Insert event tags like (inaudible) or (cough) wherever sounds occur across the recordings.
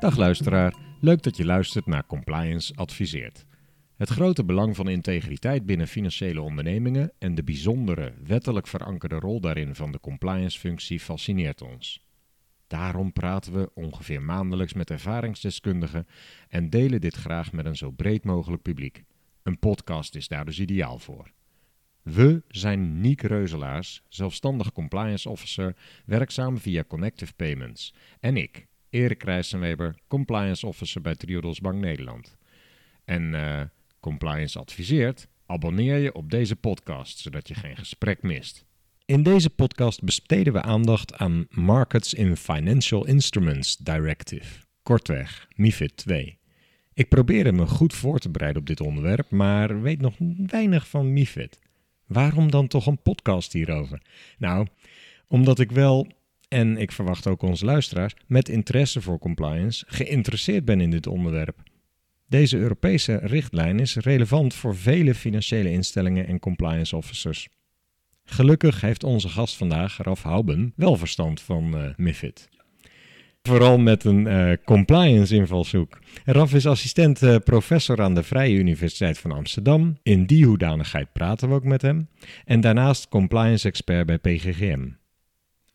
Dag luisteraar, leuk dat je luistert naar Compliance Adviseert. Het grote belang van integriteit binnen financiële ondernemingen en de bijzondere, wettelijk verankerde rol daarin van de compliance-functie fascineert ons. Daarom praten we ongeveer maandelijks met ervaringsdeskundigen en delen dit graag met een zo breed mogelijk publiek. Een podcast is daar dus ideaal voor. We zijn Niek Reuzelaars, zelfstandig compliance officer, werkzaam via Connective Payments. En ik, Erik Rijssenweber, compliance officer bij Triodos Bank Nederland. En eh, compliance adviseert, abonneer je op deze podcast, zodat je geen gesprek mist. In deze podcast besteden we aandacht aan Markets in Financial Instruments Directive, kortweg MIFID 2. Ik probeerde me goed voor te bereiden op dit onderwerp, maar weet nog weinig van MIFID. Waarom dan toch een podcast hierover? Nou, omdat ik wel, en ik verwacht ook onze luisteraars, met interesse voor compliance geïnteresseerd ben in dit onderwerp. Deze Europese richtlijn is relevant voor vele financiële instellingen en compliance officers. Gelukkig heeft onze gast vandaag, Raf Houben, wel verstand van uh, MIFID. Vooral met een uh, compliance invalshoek. Raf is assistent uh, professor aan de Vrije Universiteit van Amsterdam. In die hoedanigheid praten we ook met hem. En daarnaast compliance expert bij PGGM.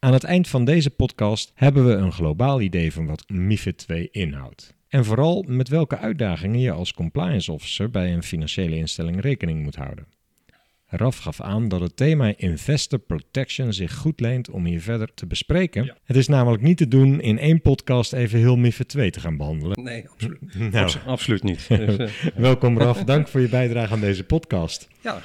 Aan het eind van deze podcast hebben we een globaal idee van wat MIFID 2 inhoudt. En vooral met welke uitdagingen je als compliance officer bij een financiële instelling rekening moet houden. Raf gaf aan dat het thema investor protection zich goed leent om hier verder te bespreken. Ja. Het is namelijk niet te doen in één podcast even heel MIFID 2 te gaan behandelen. Nee, absoluut, Nou, Abs- (laughs) absoluut niet. (laughs) Dus, eh, welkom Raf, dank voor je bijdrage aan deze podcast. ja,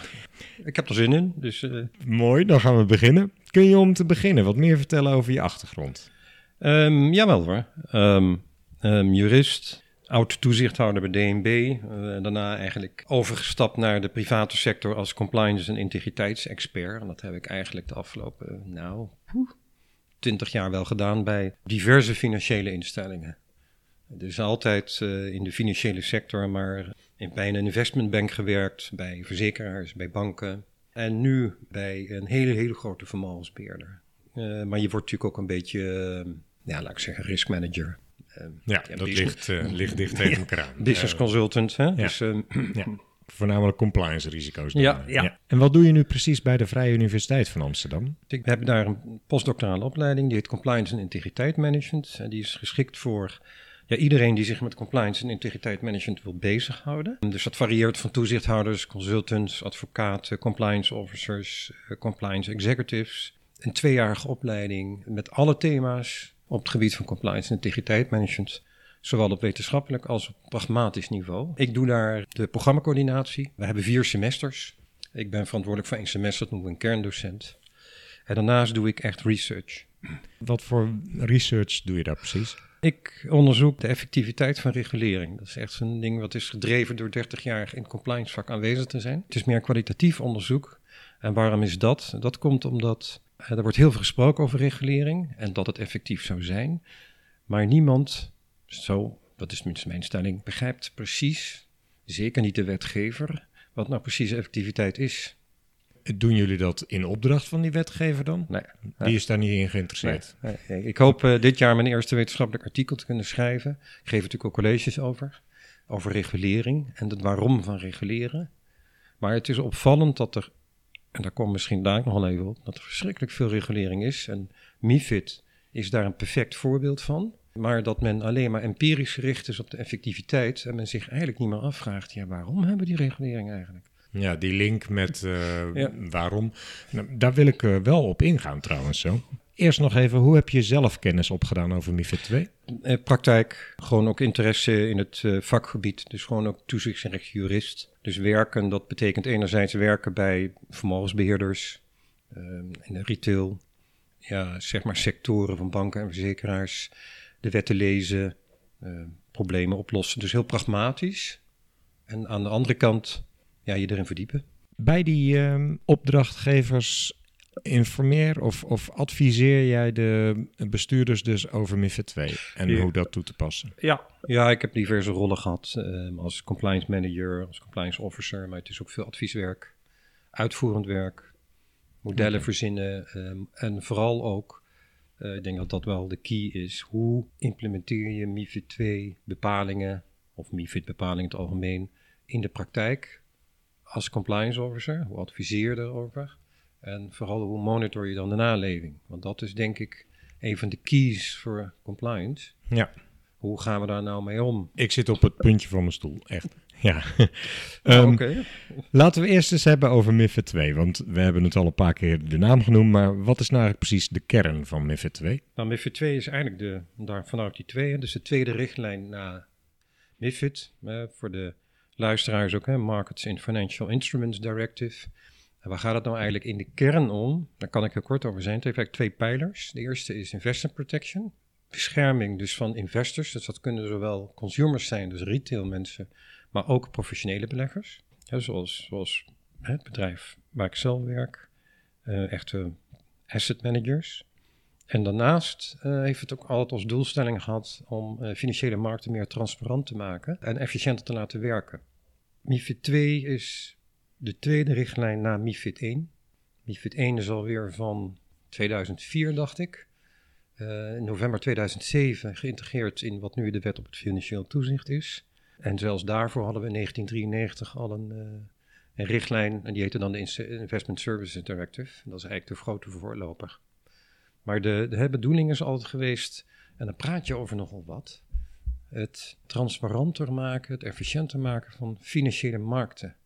ik heb er zin in. Dus, eh, Mooi, dan gaan we beginnen. Kun je om te beginnen wat meer vertellen over je achtergrond? ehm, jawel hoor. Ehm, ehm, jurist, oud-toezichthouder bij DNB. eh, daarna eigenlijk overgestapt naar de private sector als compliance en integriteitsexpert. En dat heb ik eigenlijk de afgelopen, nou, poeh, 20 jaar wel gedaan bij diverse financiële instellingen. Dus altijd eh, in de financiële sector, maar in, bij een investmentbank gewerkt, bij verzekeraars, bij banken. En nu bij een hele, hele grote vermogensbeheerder. Eh, maar je wordt natuurlijk ook een beetje, ja, laat ik zeggen, risk manager. Eh, Ja, Ja, dat business- ligt, eh, ligt dicht tegen (laughs) elkaar aan. business Eh, consultant, hè? Dus, eh, ja, voornamelijk compliance risico's. dan. Ja, ja. En wat doe je nu precies bij de Vrije Universiteit van Amsterdam? Ik heb daar een postdoctorale opleiding, die heet Compliance en Integriteit Management. En die is geschikt voor ja, iedereen die zich met compliance en integriteit management wil bezighouden. Dus dat varieert van toezichthouders, consultants, advocaten, compliance officers, eh, compliance executives. Een tweejarige opleiding met alle thema's op het gebied van compliance en integriteit management. Zowel op wetenschappelijk als op pragmatisch niveau. Ik doe daar de programmacoördinatie. We hebben vier semesters. Ik ben verantwoordelijk voor één semester, dat noemen we een kerndocent. En daarnaast doe ik echt research. Wat voor research doe je daar precies? Ik onderzoek de effectiviteit van regulering. Dat is echt zo'n ding wat is gedreven door 30 jaar in het compliance vak aanwezig te zijn. Het is meer kwalitatief onderzoek. En waarom is dat? Dat komt omdat er wordt heel veel gesproken over regulering en dat het effectief zou zijn. Maar niemand, zo, dat is tenminste mijn stelling, begrijpt precies, zeker niet de wetgever, wat nou precies effectiviteit is. Doen jullie dat in opdracht van die wetgever dan? Nee, Die is daar niet in geïnteresseerd. Nee, nee. Ik hoop eh, dit jaar mijn eerste wetenschappelijk artikel te kunnen schrijven. Ik geef natuurlijk ook colleges over. Over regulering en het waarom van reguleren. Maar het is opvallend dat er, en daar komt misschien daar nog wel even op, dat er verschrikkelijk veel regulering is. En MIFID is daar een perfect voorbeeld van. Maar dat men alleen maar empirisch gericht is op de effectiviteit. En men zich eigenlijk niet meer afvraagt, ja, waarom hebben we die regulering eigenlijk? Ja, die link met eh, Ja. waarom. Nou, daar wil ik eh, wel op ingaan trouwens zo. Eerst nog even, hoe heb je zelf kennis opgedaan over MIFID 2? Eh, praktijk, gewoon ook interesse in het eh, vakgebied. Dus gewoon ook toezichtsrecht jurist. Dus werken, dat betekent enerzijds werken bij vermogensbeheerders, eh, in de retail, ja, zeg maar sectoren van banken en verzekeraars, de wetten lezen, eh, problemen oplossen. Dus heel pragmatisch. En aan de andere kant, ja, je erin verdiepen. Bij die ehm, opdrachtgevers informeer of, of adviseer jij de bestuurders dus over MIFID 2 en Ja. hoe dat toe te passen? Ja. ja, ik heb diverse rollen gehad ehm, als compliance manager, als compliance officer, maar het is ook veel advieswerk, uitvoerend werk, modellen verzinnen ehm, en vooral ook Uh, ik denk dat dat wel de key is. Hoe implementeer je MIFID 2 bepalingen of MIFID bepalingen in het algemeen in de praktijk als compliance officer? Hoe adviseer je erover? En vooral hoe monitor je dan de naleving? Want dat is denk ik een van de keys voor compliance. Ja. Hoe gaan we daar nou mee om? Ik zit op het puntje van mijn stoel, echt. (laughs) Ja. um, Laten we eerst eens hebben over MIFID 2, want we hebben het al een paar keer de naam genoemd, maar wat is nou eigenlijk precies de kern van MIFID 2? Nou, MIFID 2 is eigenlijk de, daar, vanuit die twee, dus de tweede richtlijn na MIFID, eh, voor de luisteraars ook, hè, Markets in Financial Instruments Directive. En waar gaat het nou eigenlijk in de kern om? Daar kan ik heel kort over zijn. Het heeft eigenlijk twee pijlers. De eerste is investor protection. Bescherming dus van investors. Dus dat kunnen zowel consumers zijn, dus retail mensen, maar ook professionele beleggers. zoals, zoals het bedrijf waar ik zelf werk, uh, echte asset managers. En daarnaast uh, heeft het ook altijd als doelstelling gehad om uh, financiële markten meer transparant te maken en efficiënter te laten werken. MIFID 2 is de tweede richtlijn na MIFID 1. MIFID 1 is alweer van 2004, dacht ik. Uh, in november 2007 geïntegreerd in wat nu de wet op het financieel toezicht is. En zelfs daarvoor hadden we in 1993 al een, uh, een richtlijn, en die heette dan de Investment Services Directive. Dat is eigenlijk de grote voorloper. Maar de, de bedoeling is altijd geweest, en dan praat je over nogal wat, het transparanter maken, het efficiënter maken van financiële markten.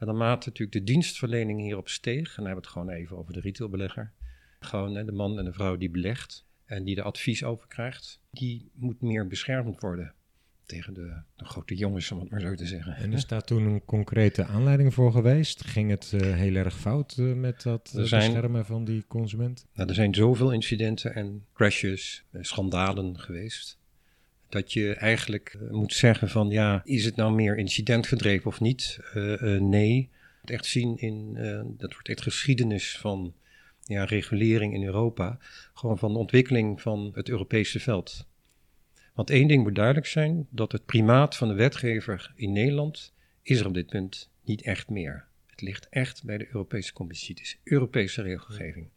En naarmate natuurlijk de dienstverlening hierop steeg, en dan hebben we het gewoon even over de retailbelegger, gewoon hè, de man en de vrouw die belegt en die er advies over krijgt, die moet meer beschermd worden tegen de, de, grote jongens, om het maar zo te zeggen. En is daar toen een concrete aanleiding voor geweest? Ging het uh, heel erg fout uh, met dat uh, zijn, beschermen van die consument? Nou, er zijn zoveel incidenten en crashes, schandalen geweest. Dat je eigenlijk moet zeggen van ja, is het nou meer incidentgedreven of niet? nee. Het echt zien in, dat wordt echt geschiedenis van ja, regulering in Europa. Gewoon van de ontwikkeling van het Europese veld. Want één ding moet duidelijk zijn, dat het primaat van de wetgever in Nederland is er op dit punt niet echt meer. Het ligt echt bij de Europese Commissie. Het is Europese regelgeving.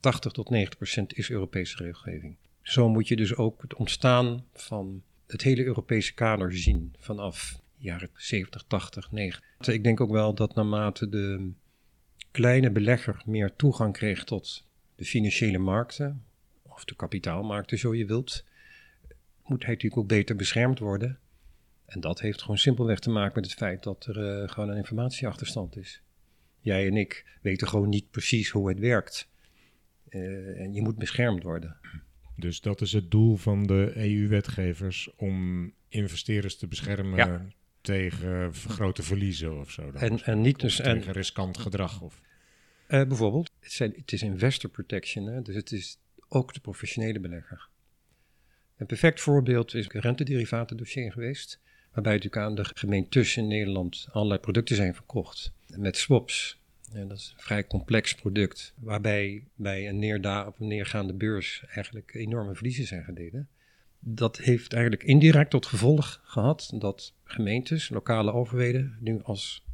80 tot 90 procent is Europese regelgeving. Zo moet je dus ook het ontstaan van het hele Europese kader zien vanaf jaren 70, 80, 90. Ik denk ook wel dat naarmate de kleine belegger meer toegang kreeg tot de financiële markten, of de kapitaalmarkten zo je wilt, moet hij natuurlijk ook beter beschermd worden. En dat heeft gewoon simpelweg te maken met het feit dat er uh, gewoon een informatieachterstand is. Jij en ik weten gewoon niet precies hoe het werkt. Uh, en je moet beschermd worden. Dus dat is het doel van de EU-wetgevers om investeerders te beschermen ja. tegen grote verliezen of zo. En, en niet dus tegen en, riskant gedrag. Of. Uh, bijvoorbeeld, het, zijn, het, is investor protection, hè? dus het is ook de professionele belegger. Een perfect voorbeeld is het rentederivatendossier geweest, waarbij natuurlijk aan de gemeentes in Nederland allerlei producten zijn verkocht met swaps. En dat is een vrij complex product, waarbij bij een neerda op een neergaande beurs eigenlijk enorme verliezen zijn geleden. Dat heeft eigenlijk indirect tot gevolg gehad dat gemeentes, lokale overheden, nu als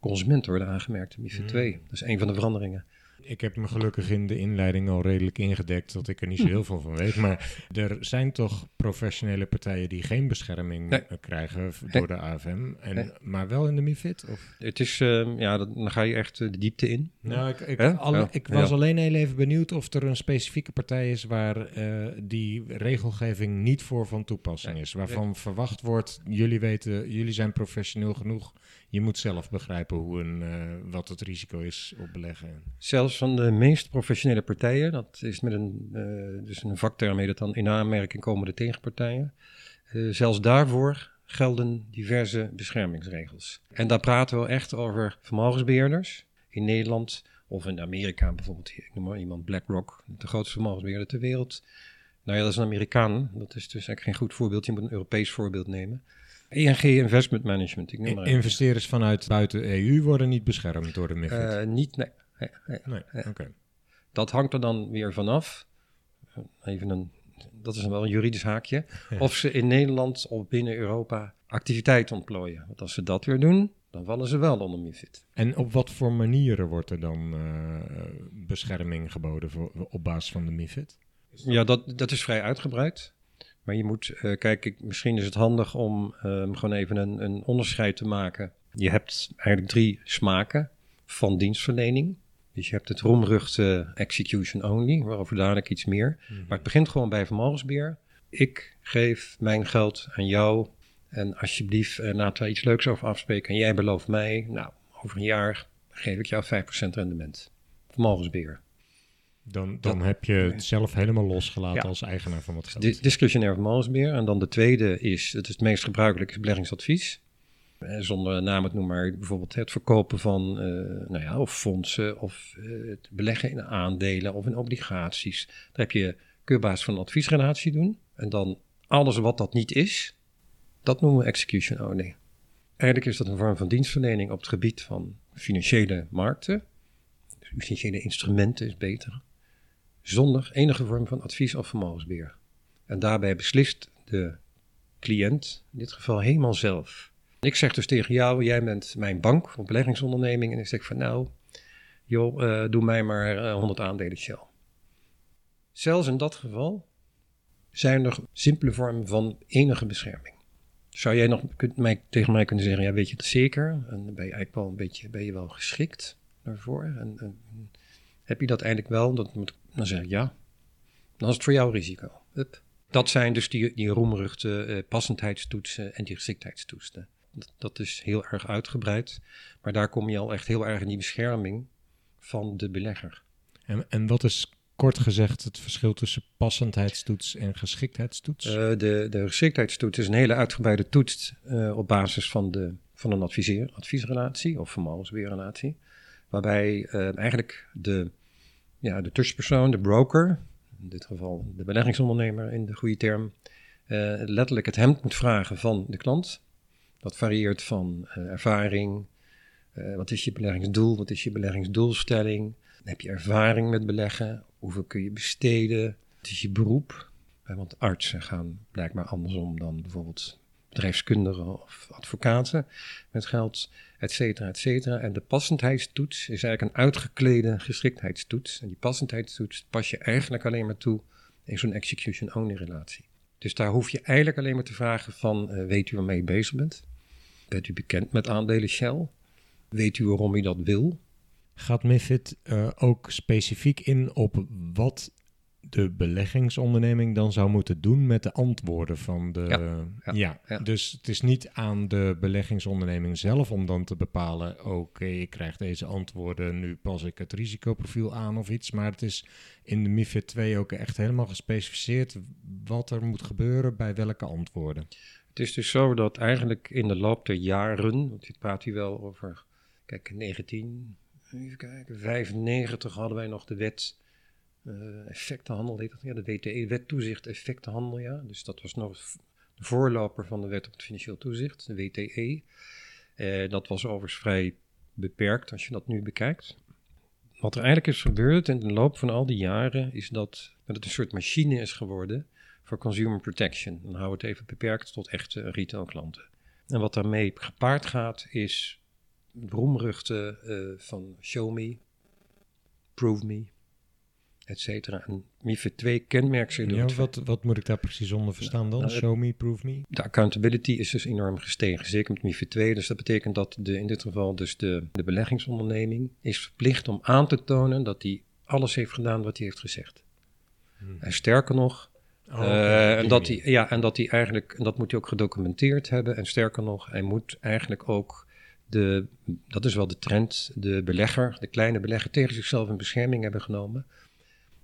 consument worden aangemerkt MIFID 2. Hmm. Dat is een van de veranderingen. Ik heb me gelukkig in de inleiding al redelijk ingedekt dat ik er niet zo heel veel van weet. Maar er zijn toch professionele partijen die geen bescherming krijgen door de AFM, en, maar wel in de MIFID? Of? Het is, uh, ja, dan ga je echt eh, de diepte in. Nou, ik, ik, alle, ik was alleen heel even benieuwd of er een specifieke partij is waar uh, die regelgeving niet voor van toepassing is. Waarvan verwacht wordt, jullie weten, jullie zijn professioneel genoeg je moet zelf begrijpen hoe een, uh, wat het risico is op beleggen. Zelfs van de meest professionele partijen, dat is met een, uh, dus een vakterm heet het dan, in aanmerking komen de tegenpartijen. Uh, zelfs daarvoor gelden diverse beschermingsregels. En daar praten we echt over vermogensbeheerders in Nederland of in Amerika bijvoorbeeld. Ik noem maar iemand BlackRock, de grootste vermogensbeheerder ter wereld. Nou ja, dat is een Amerikaan. Dat is dus eigenlijk geen goed voorbeeld. Je moet een Europees voorbeeld nemen. ING Investment Management. Ik noem maar Investeerders vanuit buiten EU worden niet beschermd door de MIFID? Uh, niet, nee. nee, nee, nee. oké. Dat hangt er dan weer vanaf. Even een, dat is wel een juridisch haakje. Of ze in Nederland of binnen Europa activiteit ontplooien. Want als ze dat weer doen, dan vallen ze wel onder MIFID. En op wat voor manieren wordt er dan uh, bescherming geboden voor, op basis van de MIFID? Ja, dat, dat is vrij uitgebreid. Maar je moet, uh, kijk, misschien is het handig om um, gewoon even een, een onderscheid te maken. Je hebt eigenlijk drie smaken van dienstverlening. Dus je hebt het roemruchte execution only, waarover dadelijk iets meer. Mm -hmm. Maar het begint gewoon bij vermogensbeheer. Ik geef mijn geld aan jou en alsjeblieft uh, laten we iets leuks over afspreken. En jij belooft mij, nou, over een jaar geef ik jou 5% rendement. Vermogensbeheer. Dan, dan dat, heb je het zelf helemaal losgelaten ja. als eigenaar van wat geld. Di discretionair vermogensbeheer. En dan de tweede is, het is het meest gebruikelijke, beleggingsadvies. Eh, zonder naam het noemen, maar bijvoorbeeld het verkopen van uh, nou ja, of fondsen of uh, het beleggen in aandelen of in obligaties. Daar heb je, kun je basis van een adviesrelatie doen. En dan alles wat dat niet is, dat noemen we execution only. Eigenlijk is dat een vorm van dienstverlening op het gebied van financiële markten. Financiële instrumenten is beter. Zonder enige vorm van advies of vermogensbeheer. En daarbij beslist de cliënt, in dit geval helemaal zelf. Ik zeg dus tegen jou, jij bent mijn bank of beleggingsonderneming. En ik zeg van nou, joh, uh, doe mij maar uh, 100 aandelen Shell. Zelfs in dat geval zijn er simpele vormen van enige bescherming. Zou jij nog kunt mij, tegen mij kunnen zeggen, ja weet je het zeker? En ben je eigenlijk wel een beetje, ben je wel geschikt daarvoor? En, heb je dat eigenlijk wel? Dat moet, dan zeg ik ja. Dan is het voor jou risico. Hup. Dat zijn dus die, die roemruchte uh, passendheidstoetsen en die geschiktheidstoetsen. Dat, dat is heel erg uitgebreid, maar daar kom je al echt heel erg in die bescherming van de belegger. En, en wat is kort gezegd het verschil tussen passendheidstoets en geschiktheidstoets? Uh, de, de geschiktheidstoets is een hele uitgebreide toets uh, op basis van, de, van een adviseer, adviesrelatie of vermogensbeheerrelatie. Waarbij uh, eigenlijk de, ja, de tussenpersoon, de broker, in dit geval de beleggingsondernemer in de goede term, letterlijk het hemd moet vragen van de klant. Dat varieert van ervaring, wat is je beleggingsdoel, wat is je beleggingsdoelstelling, heb je ervaring met beleggen? Hoeveel kun je besteden? Het is je beroep. Want artsen gaan blijkbaar andersom dan bijvoorbeeld bedrijfskundigen of advocaten met geld, et cetera, et cetera. En de passendheidstoets is eigenlijk een uitgeklede geschiktheidstoets. En die passendheidstoets pas je eigenlijk alleen maar toe in zo'n execution-only relatie. Dus daar hoef je eigenlijk alleen maar te vragen van, uh, weet u waarmee je bezig bent? Bent u bekend met aandelen Shell? Weet u waarom u dat wil? Gaat MIFID uh, ook specifiek in op wat de beleggingsonderneming dan zou moeten doen met de antwoorden van de. Ja, ja, ja, dus het is niet aan de beleggingsonderneming zelf om dan te bepalen: oké, okay, ik krijg deze antwoorden, nu pas ik het risicoprofiel aan of iets. Maar het is in de MIFID 2 ook echt helemaal gespecificeerd wat er moet gebeuren bij welke antwoorden. Het is dus zo dat eigenlijk in de loop der jaren, want dit praat hier wel over, kijk, 19 even kijken, 95 hadden wij nog de wet uh, effectenhandel, heet dat, ja, de WTE, wet toezicht effectenhandel, ja. Dus dat was nog de voorloper van de wet op het financieel toezicht, de WTE. Uh, dat was overigens vrij beperkt als je dat nu bekijkt. Wat er eigenlijk is gebeurd in de loop van al die jaren, is dat het een soort machine is geworden voor consumer protection. Dan houden we het even beperkt tot echte retailklanten. En wat daarmee gepaard gaat, is roemruchten uh, van Show Me, Prove Me, et cetera. En MIFID 2 kenmerkt zich ja, wat, wat moet ik daar precies onder verstaan dan? Nou, Show Me, Prove Me? De accountability is dus enorm gestegen, zeker met MIFID 2. Dus dat betekent dat de, in dit geval dus de, de beleggingsonderneming is verplicht om aan te tonen dat hij alles heeft gedaan wat hij heeft gezegd. Hmm. En sterker nog, Oh, uh, en, dat hij, ja, en dat hij eigenlijk, en dat moet hij ook gedocumenteerd hebben. En sterker nog, hij moet eigenlijk ook de, dat is wel de trend, de belegger, de kleine belegger tegen zichzelf in bescherming hebben genomen.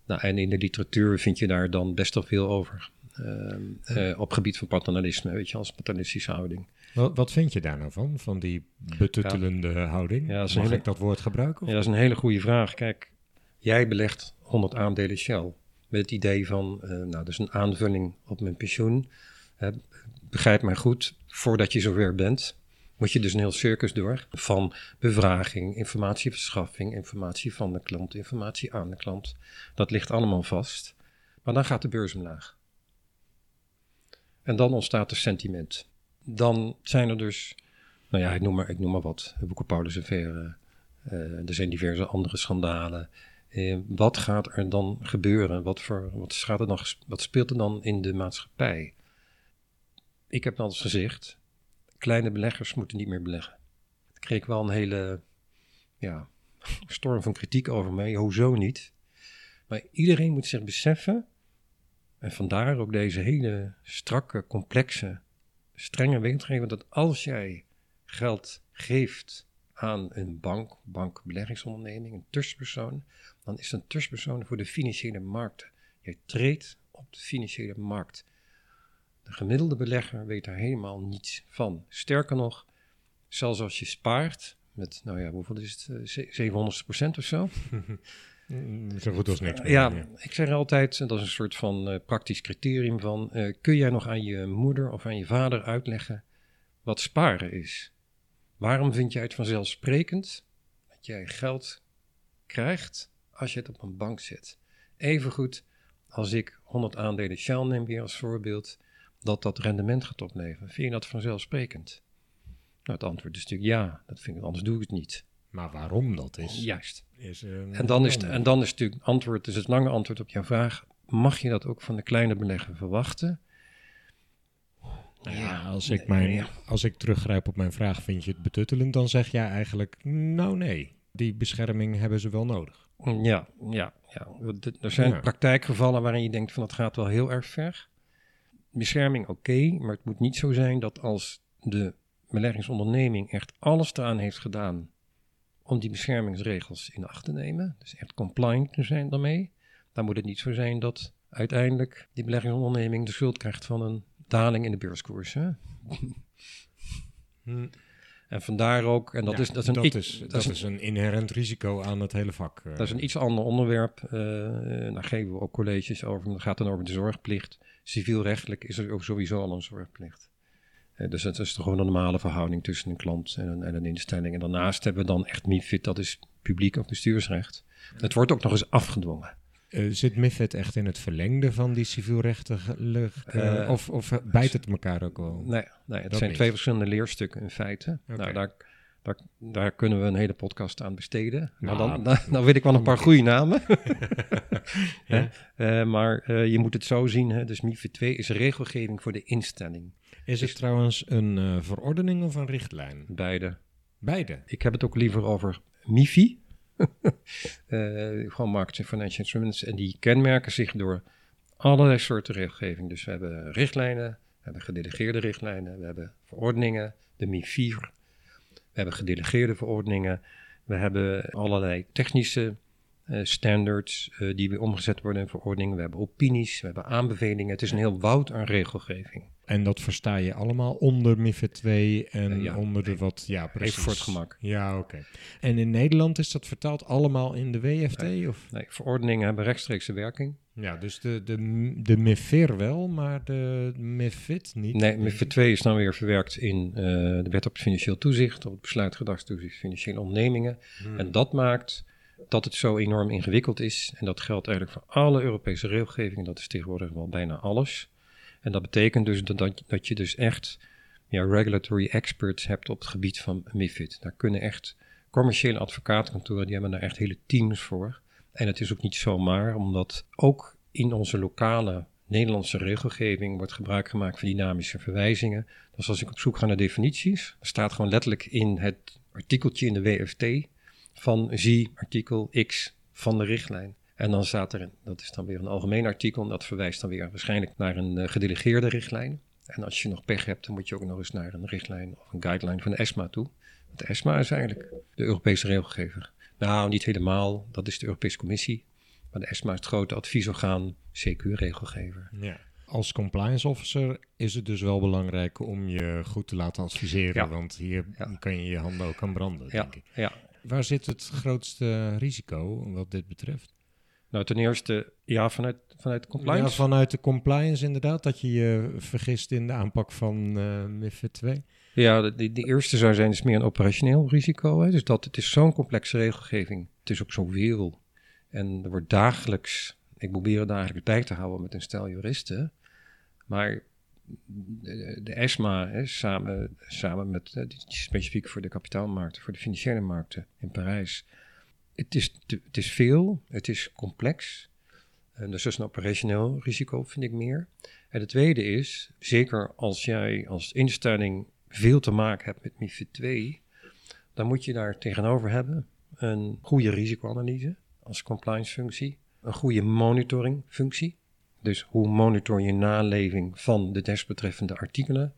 Nou, en in de literatuur vind je daar dan best wel veel over. Uh, uh, op gebied van paternalisme, weet je, als paternalistische houding. Wat, wat vind je daar nou van, van die betuttelende ja. houding? Ja, Mag hele, ik dat woord gebruiken? Ja, dat is een hele goede vraag. Kijk, jij belegt 100 aandelen Shell met het idee van, uh, nou, dat is een aanvulling op mijn pensioen. begrijp mij goed, voordat je zover bent, moet je dus een heel circus door van bevraging, informatieverschaffing, informatie van de klant, informatie aan de klant. Dat ligt allemaal vast. Maar dan gaat de beurs omlaag. En dan ontstaat er sentiment. Dan zijn er dus, nou ja, ik noem maar, ik noem maar wat, Boeken Paulus en Verre. Uh, er zijn diverse andere schandalen. Eh, wat gaat er dan gebeuren? Wat, voor, wat, er dan, wat speelt er dan in de maatschappij? Ik heb al eens gezegd, kleine beleggers moeten niet meer beleggen. Ik kreeg wel een hele ja, (laughs) storm van kritiek over mij. Hoezo niet? Maar iedereen moet zich beseffen, en vandaar ook deze hele strakke, complexe, strenge wetgeving, dat als jij geld geeft aan een bank, bankbeleggingsonderneming, een tussenpersoon, dan is een tussenpersoon voor de financiële markten. Je treedt op de financiële markt. De gemiddelde belegger weet daar helemaal niets van. Sterker nog, zelfs als je spaart met, nou ja, hoeveel is het, eh, ze- 700ste procent of zo. (laughs) Zo goed als niks. meer, Ja, ik zeg altijd, en dat is een soort van eh, praktisch criterium van, eh, kun jij nog aan je moeder of aan je vader uitleggen wat sparen is? Waarom vind jij het vanzelfsprekend dat jij geld krijgt als je het op een bank zet? Evengoed als ik 100 aandelen Shell neem weer als voorbeeld, dat dat rendement gaat opleveren. Vind je dat vanzelfsprekend? Nou, het antwoord is natuurlijk ja, dat vind ik, anders doe ik het niet. Maar waarom dat is, Juist. is een En dan is, en dan is natuurlijk antwoord, dus het lange antwoord op jouw vraag, mag je dat ook van de kleine belegger verwachten? Nou ja, als ik, mijn, als ik teruggrijp op mijn vraag, vind je het betuttelend? Dan zeg jij eigenlijk, nou nee, die bescherming hebben ze wel nodig. Ja, ja, ja. Er zijn Ja. praktijkgevallen waarin je denkt van dat gaat wel heel erg ver. Bescherming oké, maar het moet niet zo zijn dat als de beleggingsonderneming echt alles eraan heeft gedaan om die beschermingsregels in acht te nemen, dus echt compliant te zijn daarmee, dan moet het niet zo zijn dat uiteindelijk die beleggingsonderneming de schuld krijgt van een daling in de beurskoers. Hè? En vandaar ook, en dat Ja, is, dat is een, dat is, dat dat is een- is een inherent risico aan het hele vak. eh. Dat is een iets ander onderwerp. eh, daar geven we ook colleges over. Dat gaat dan over de zorgplicht. Civielrechtelijk is er ook sowieso al een zorgplicht. Eh, dus het is toch gewoon een normale verhouding tussen een klant en een, en een instelling. En daarnaast hebben we dan echt MIFID, dat is publiek of bestuursrecht. Het wordt ook nog eens afgedwongen. Eh, zit MIFID echt in het verlengde van die civielrechtelijke... eh, Eh, of of bijt het elkaar ook wel? Nee, nee het Dat zijn niet. twee verschillende leerstukken in feite. Nou, daar, daar, daar kunnen we een hele podcast aan besteden. Maar Nou, dan, dan weet ik wel een paar goede namen. (laughs) Ja. Eh, maar eh, je moet het zo zien. Hè? Dus MIFID 2 is regelgeving voor de instelling. Is het trouwens een eh, verordening of een richtlijn? Beide. Beide. Ik heb het ook liever over MIFI. (laughs) Gewoon Markets and Financial Instruments. En die kenmerken zich door allerlei soorten regelgeving. Dus we hebben richtlijnen, we hebben gedelegeerde richtlijnen, we hebben verordeningen, de MIFIR. We hebben gedelegeerde verordeningen. We hebben allerlei technische eh, standards eh, die weer omgezet worden in verordeningen. We hebben opinies, we hebben aanbevelingen. Het is een heel woud aan regelgeving. En dat versta je allemaal onder MIFID 2 en Eh, ja, onder de nee. wat... Ja, precies. voor het gemak. Ja, oké. En in Nederland is dat vertaald allemaal in de WFT? Of? Nee, verordeningen hebben rechtstreekse werking. Ja, dus de, de, de MIFIR wel, maar de MIFID niet. Nee, MIFID 2 is dan weer verwerkt in eh, de wet op het financieel toezicht, op het besluit gedragstoezicht financiële ondernemingen. Hmm. En dat maakt dat het zo enorm ingewikkeld is. En dat geldt eigenlijk voor alle Europese regelgeving. En dat is tegenwoordig wel bijna alles. En dat betekent dus dat, dat, dat je dus echt ja, regulatory experts hebt op het gebied van MIFID. Daar kunnen echt commerciële advocatenkantoren, die hebben daar echt hele teams voor. En het is ook niet zomaar, omdat ook in onze lokale Nederlandse regelgeving wordt gebruik gemaakt van dynamische verwijzingen. Dus als ik op zoek ga naar definities, staat gewoon letterlijk in het artikeltje in de WFT van zie artikel X van de richtlijn. En dan staat er, dat is dan weer een algemeen artikel, en dat verwijst dan weer waarschijnlijk naar een eh, gedelegeerde richtlijn. En als je nog pech hebt, dan moet je ook nog eens naar een richtlijn of een guideline van de ESMA toe. Want de ESMA is eigenlijk de Europese regelgever. Nou, niet helemaal, dat is de Europese Commissie. Maar de ESMA is het grote adviesorgaan, CQ-regelgever. Ja. Als compliance officer is het dus wel belangrijk om je goed te laten adviseren, Ja. want hier Ja. kan je je handen ook aan branden, Ja, denk ik. ja. Waar zit het grootste risico wat dit betreft? Nou, ten eerste, ja, vanuit, vanuit compliance. Ja, vanuit de compliance inderdaad, dat je je vergist in de aanpak van eh MIFID 2. Ja, de, de, eerste zou zijn, is meer een operationeel risico. Hè? Dus dat het is zo'n complexe regelgeving. Het is ook zoveel. En er wordt dagelijks, ik probeer dagelijks bij te houden met een stel juristen. Maar de, de ESMA, hè, samen, samen met, eh, specifiek voor de kapitaalmarkten, voor de financiële markten in Parijs. het is, het is veel, het is complex. En dus dat is een operationeel risico, vind ik meer. En het tweede is, zeker als jij als instelling veel te maken hebt met MIFID 2, dan moet je daar tegenover hebben een goede risicoanalyse als compliance functie, een goede monitoring functie. Dus hoe monitor je naleving van de desbetreffende artikelen?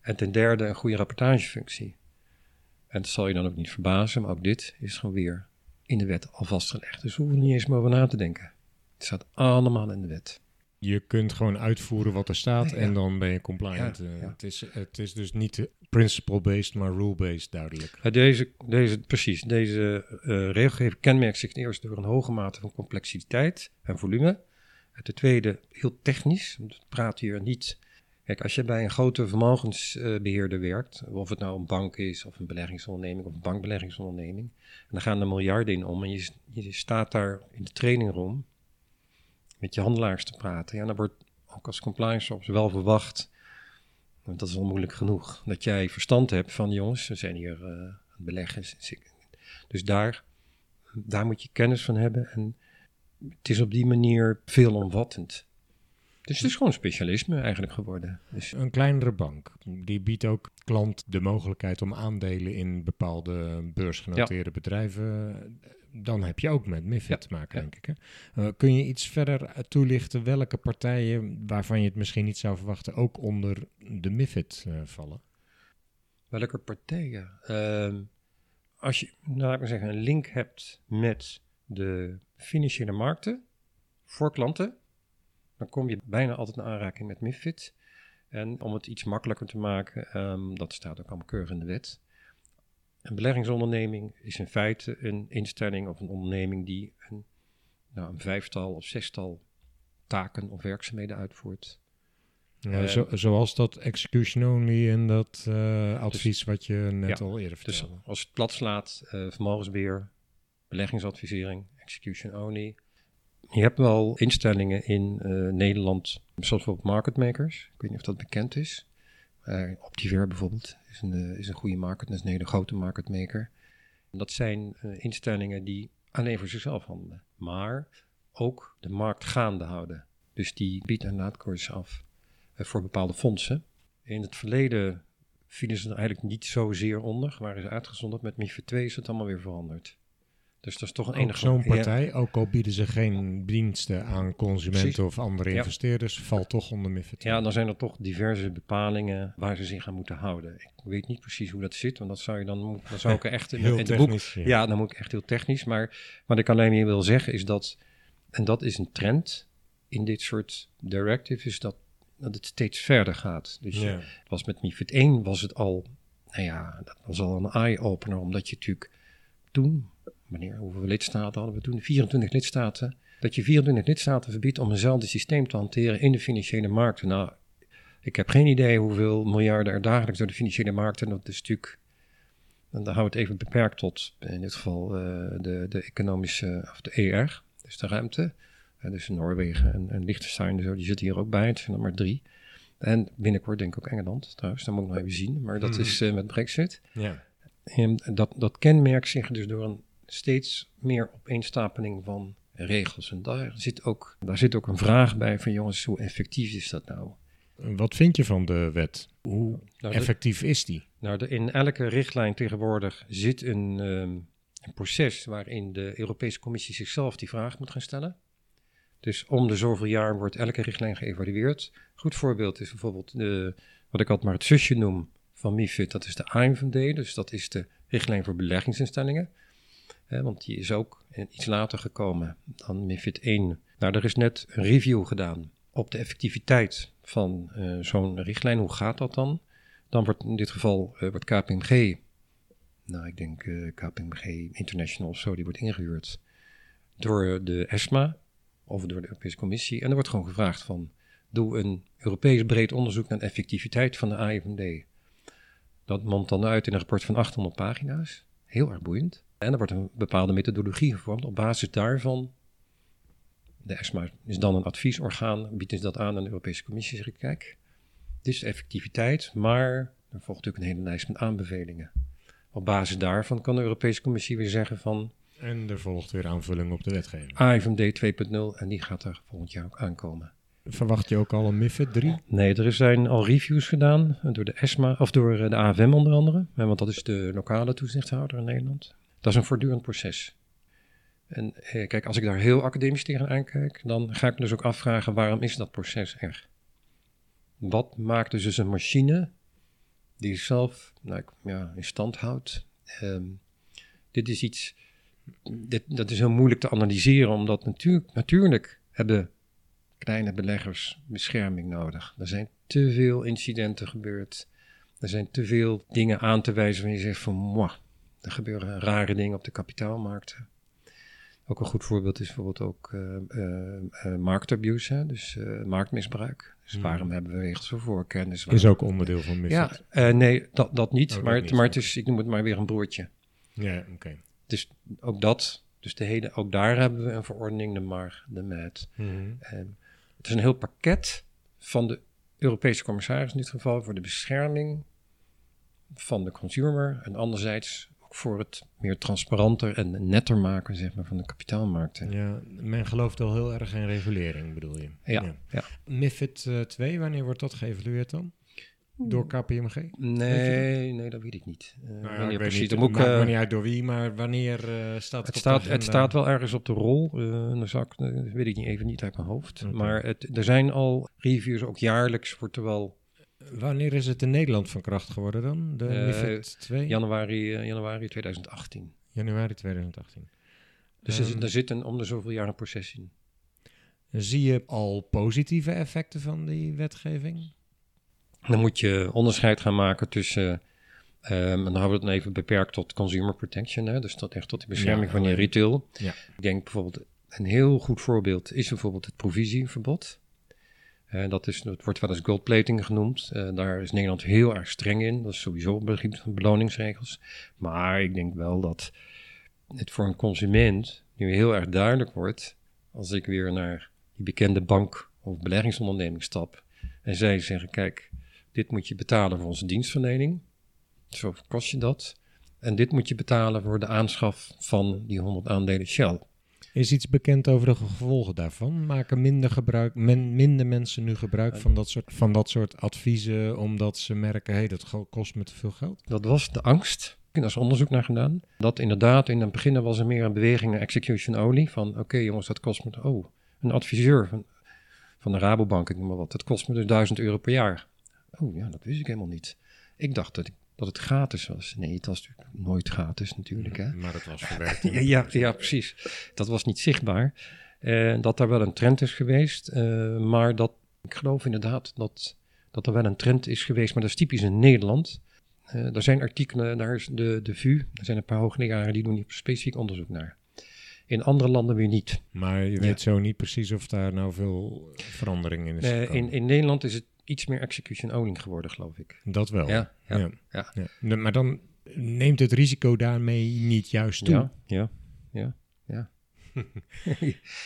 En ten derde een goede rapportagefunctie. En dat zal je dan ook niet verbazen, maar ook dit is gewoon weer in de wet al vastgelegd. Dus we hoeven er niet eens meer over na te denken. Het staat allemaal in de wet. Je kunt gewoon uitvoeren wat er staat Ja. en dan ben je compliant. Ja, Eh, ja. Het, is, het is dus niet principle-based, maar rule-based duidelijk. Uh, Deze, deze, precies, deze eh, regelgeving kenmerkt zich ten eerste door een hoge mate van complexiteit en volume. En ten tweede heel technisch. We praten hier niet. Kijk, als je bij een grote vermogensbeheerder werkt, of het nou een bank is, of een beleggingsonderneming, of een bankbeleggingsonderneming, en dan gaan er miljarden in om en je, je staat daar in de trainingroom met je handelaars te praten. Ja, dan wordt ook als compliance officer wel verwacht, want dat is al moeilijk genoeg, dat jij verstand hebt van jongens, we zijn hier eh, aan het beleggen. Dus daar, daar moet je kennis van hebben en het is op die manier veelomvattend. Dus het is gewoon specialisme eigenlijk geworden. Dus, Een kleinere bank, die biedt ook klant de mogelijkheid om aandelen in bepaalde beursgenoteerde bedrijven. Dan heb je ook met MIFID Ja, te maken, ja. denk ik. Hè? Eh, kun je iets verder toelichten welke partijen, waarvan je het misschien niet zou verwachten, ook onder de MIFID eh, vallen? welke partijen? Ehm, als je, nou, laat ik maar zeggen, een link hebt met de financiële markten voor klanten, dan kom je bijna altijd in aanraking met MIFID. En om het iets makkelijker te maken, ehm, dat staat ook allemaal keurig in de wet. Een beleggingsonderneming is in feite een instelling of een onderneming die een, nou, een vijftal of zestal taken of werkzaamheden uitvoert. Ja, Eh, zo, zoals dat execution only en dat eh, advies wat je net ja, al eerder Dus vertelde. als het plat slaat, eh, vermogensbeheer, beleggingsadvisering, execution only. Je hebt wel instellingen in Nederland, zoals bijvoorbeeld market makers. Ik weet niet of dat bekend is. Optiver bijvoorbeeld is een, eh, is een goede market, dat is een hele grote market maker. En dat zijn eh, instellingen die alleen voor zichzelf handelen, maar ook de markt gaande houden. Dus die bieden en laadkoers af eh, voor bepaalde fondsen. In het verleden vielen ze er eigenlijk niet zozeer onder, waren ze uitgezonderd. Met MIFID 2 is het allemaal weer veranderd. Dus dat is toch een enige... zo'n ja, partij, ook al bieden ze geen diensten aan consumenten Precies. of andere Ja. investeerders, valt toch onder MIFID. Ja, dan zijn er toch diverse bepalingen waar ze zich aan moeten houden. Ik weet niet precies hoe dat zit, want dat zou je dan, dan zou ik echt (laughs) in, Heel in het boek technisch. ja. Ja, dan moet ik echt heel technisch. Maar wat ik alleen meer wil zeggen is dat, en dat is een trend in dit soort directives, is dat, dat het steeds verder gaat. Dus Ja. het was met MIFID 1 was het al, nou ja, dat was al een eye-opener, omdat je natuurlijk toen, wanneer, hoeveel lidstaten hadden we toen? 24 lidstaten. Dat je 24 lidstaten verbiedt om eenzelfde systeem te hanteren in de financiële markten. Nou, ik heb geen idee hoeveel miljarden er dagelijks door de financiële markten, dat is natuurlijk en dan houden we het even beperkt tot in dit geval eh, de, de economische, of de ER, dus de ruimte. Eh, dus Noorwegen en, en Liechtenstein, en zo, die zitten hier ook bij. Het zijn er maar drie. En binnenkort denk ik ook Engeland trouwens, dat moet ik nog even zien. Maar dat Mhm. is eh, met Brexit. Ja. En dat, dat kenmerkt zich dus door een steeds meer opeenstapeling van regels. En daar zit, ook, daar zit ook een vraag bij van jongens, hoe effectief is dat nou? Wat vind je van de wet? Hoe Nou, de- effectief is die? Nou, de- in elke richtlijn tegenwoordig zit een, ehm, een proces waarin de Europese Commissie zichzelf die vraag moet gaan stellen. Dus om de zoveel jaar wordt elke richtlijn geëvalueerd. Goed voorbeeld is bijvoorbeeld de, wat ik altijd maar het zusje noem van MIFID, dat is de AIMVD, dus dat is de richtlijn voor beleggingsinstellingen. Want die is ook iets later gekomen dan MIFID 1. Nou, er is net een review gedaan op de effectiviteit van eh, zo'n richtlijn. Hoe gaat dat dan? Dan wordt in dit geval eh, wordt KPMG, nou ik denk eh, KPMG International of zo, die wordt ingehuurd door de ESMA of door de Europese Commissie. En er wordt gewoon gevraagd van, doe een Europees breed onderzoek naar de effectiviteit van de AIVD. Dat mondt dan uit in een rapport van 800 pagina's. Heel erg boeiend. En er wordt een bepaalde methodologie gevormd. Op basis daarvan, de ESMA is dan een adviesorgaan, biedt dus dat aan aan de Europese Commissie. Zeg ik, kijk, dit is de effectiviteit, maar er volgt natuurlijk een hele lijst met aanbevelingen. Op basis daarvan kan de Europese Commissie weer zeggen van, En er volgt weer aanvulling op de wetgeving. AFMD 2.0 en die gaat er volgend jaar ook aankomen. Verwacht je ook al een MIFID 3? Nee, er zijn al reviews gedaan door de ESMA, of door eh, de AFM onder andere. Want dat is de lokale toezichthouder in Nederland. Dat is een voortdurend proces. En eh, kijk, als ik daar heel academisch tegen aankijk, dan ga ik me dus ook afvragen waarom is dat proces er? Wat maakt dus, een machine die zichzelf nou, ja, in stand houdt? Ehm, dit is iets, dit, dat is heel moeilijk te analyseren, omdat natuur, natuurlijk hebben kleine beleggers bescherming nodig. Er zijn te veel incidenten gebeurd. Er zijn te veel dingen aan te wijzen waar je zegt van, moi, er gebeuren rare dingen op de kapitaalmarkten. Ook een goed voorbeeld is bijvoorbeeld ook eh, marktabuse, hè? dus marktmisbruik. Dus Hmm. waarom hebben we regels voor voorkennis? Is ook onderdeel van MIFID. Ja, nee, dat, dat niet. Oh, maar het, niet, maar het oké. is, ik noem het maar weer een broertje. Ja, oké. Dus ook dat, dus de hele, ook daar hebben we een verordening, de MAR, de MAT. Mhm. Ehm, het is een heel pakket van de Europese commissaris in dit geval voor de bescherming van de consumer en anderzijds ook voor het meer transparanter en netter maken zeg maar, van de kapitaalmarkten. Ja, men gelooft al heel erg in regulering, bedoel je? Ja, ja. MIFID eh, 2, wanneer wordt dat geëvalueerd dan? Door KPMG? Nee, nee, dat weet ik niet. Eh, Nou ja, wanneer ik weet precies. niet, Dan het moet ik, maakt eh, niet uit door wie, maar wanneer eh, staat het, het, de staat, het staat wel ergens op de rol. dan zou ik, eh, weet ik niet, even niet uit mijn hoofd. Maar het, er zijn al reviews, ook jaarlijks wordt er wel Wanneer is het in Nederland van kracht geworden dan? De Eh, MIFID 2? januari, januari 2018. Januari 2018. Dus er, Ehm, zit- er zit een om de zoveel jaar een proces in. Zie je al positieve effecten van die wetgeving? Dan moet je onderscheid gaan maken tussen. ehm, en dan hebben we het dan even beperkt tot consumer protection. Hè? Dus tot echt tot de bescherming Ja, van je retail. Ja. Ik denk bijvoorbeeld, een heel goed voorbeeld is bijvoorbeeld het provisieverbod. Eh, dat, is, dat wordt wel eens goldplating genoemd. Eh, daar is Nederland heel erg streng in. Dat is sowieso het gebied van beloningsregels. Maar ik denk wel dat het voor een consument nu heel erg duidelijk wordt. als ik weer naar die bekende bank of beleggingsonderneming stap. en zij zeggen: Kijk, dit moet je betalen voor onze dienstverlening. Zo kost je dat. En dit moet je betalen voor de aanschaf van die 100 aandelen Shell. Is iets bekend over de gevolgen daarvan? Maken minder, gebruik, men, minder mensen nu gebruik van dat, soort, van dat soort adviezen omdat ze merken, hé, hey, dat kost me te veel geld? Dat was de angst. Daar is onderzoek naar gedaan. Dat inderdaad, in het begin was er meer een beweging execution only. Van oké jongens, dat kost me... Oh, een adviseur van, van de Rabobank, ik noem maar wat. Dat kost me dus 1000 euro per jaar. Oh ja, dat wist ik helemaal niet. Ik dacht dat, ik, dat het gratis was. Nee, het was natuurlijk nooit gratis natuurlijk. Hè? Maar het was verwerkt. (laughs) Ja, ja, precies. Dat was niet zichtbaar. Eh, dat er wel een trend is geweest. eh, maar dat, ik geloof inderdaad dat, dat er wel een trend is geweest. Maar dat is typisch in Nederland. Eh, er zijn artikelen, daar is de, de VU. Er zijn een paar hoogleraren die doen hier specifiek onderzoek naar. In andere landen weer niet. Maar je Ja. weet zo niet precies of daar nou veel verandering in is gekomen. in, in Nederland is het iets meer execution only geworden, geloof ik. Dat wel. Ja, ja, ja. ja. Ja. Ne- Maar dan neemt het risico daarmee niet juist toe. Ja, ja, ja. ja. (laughs)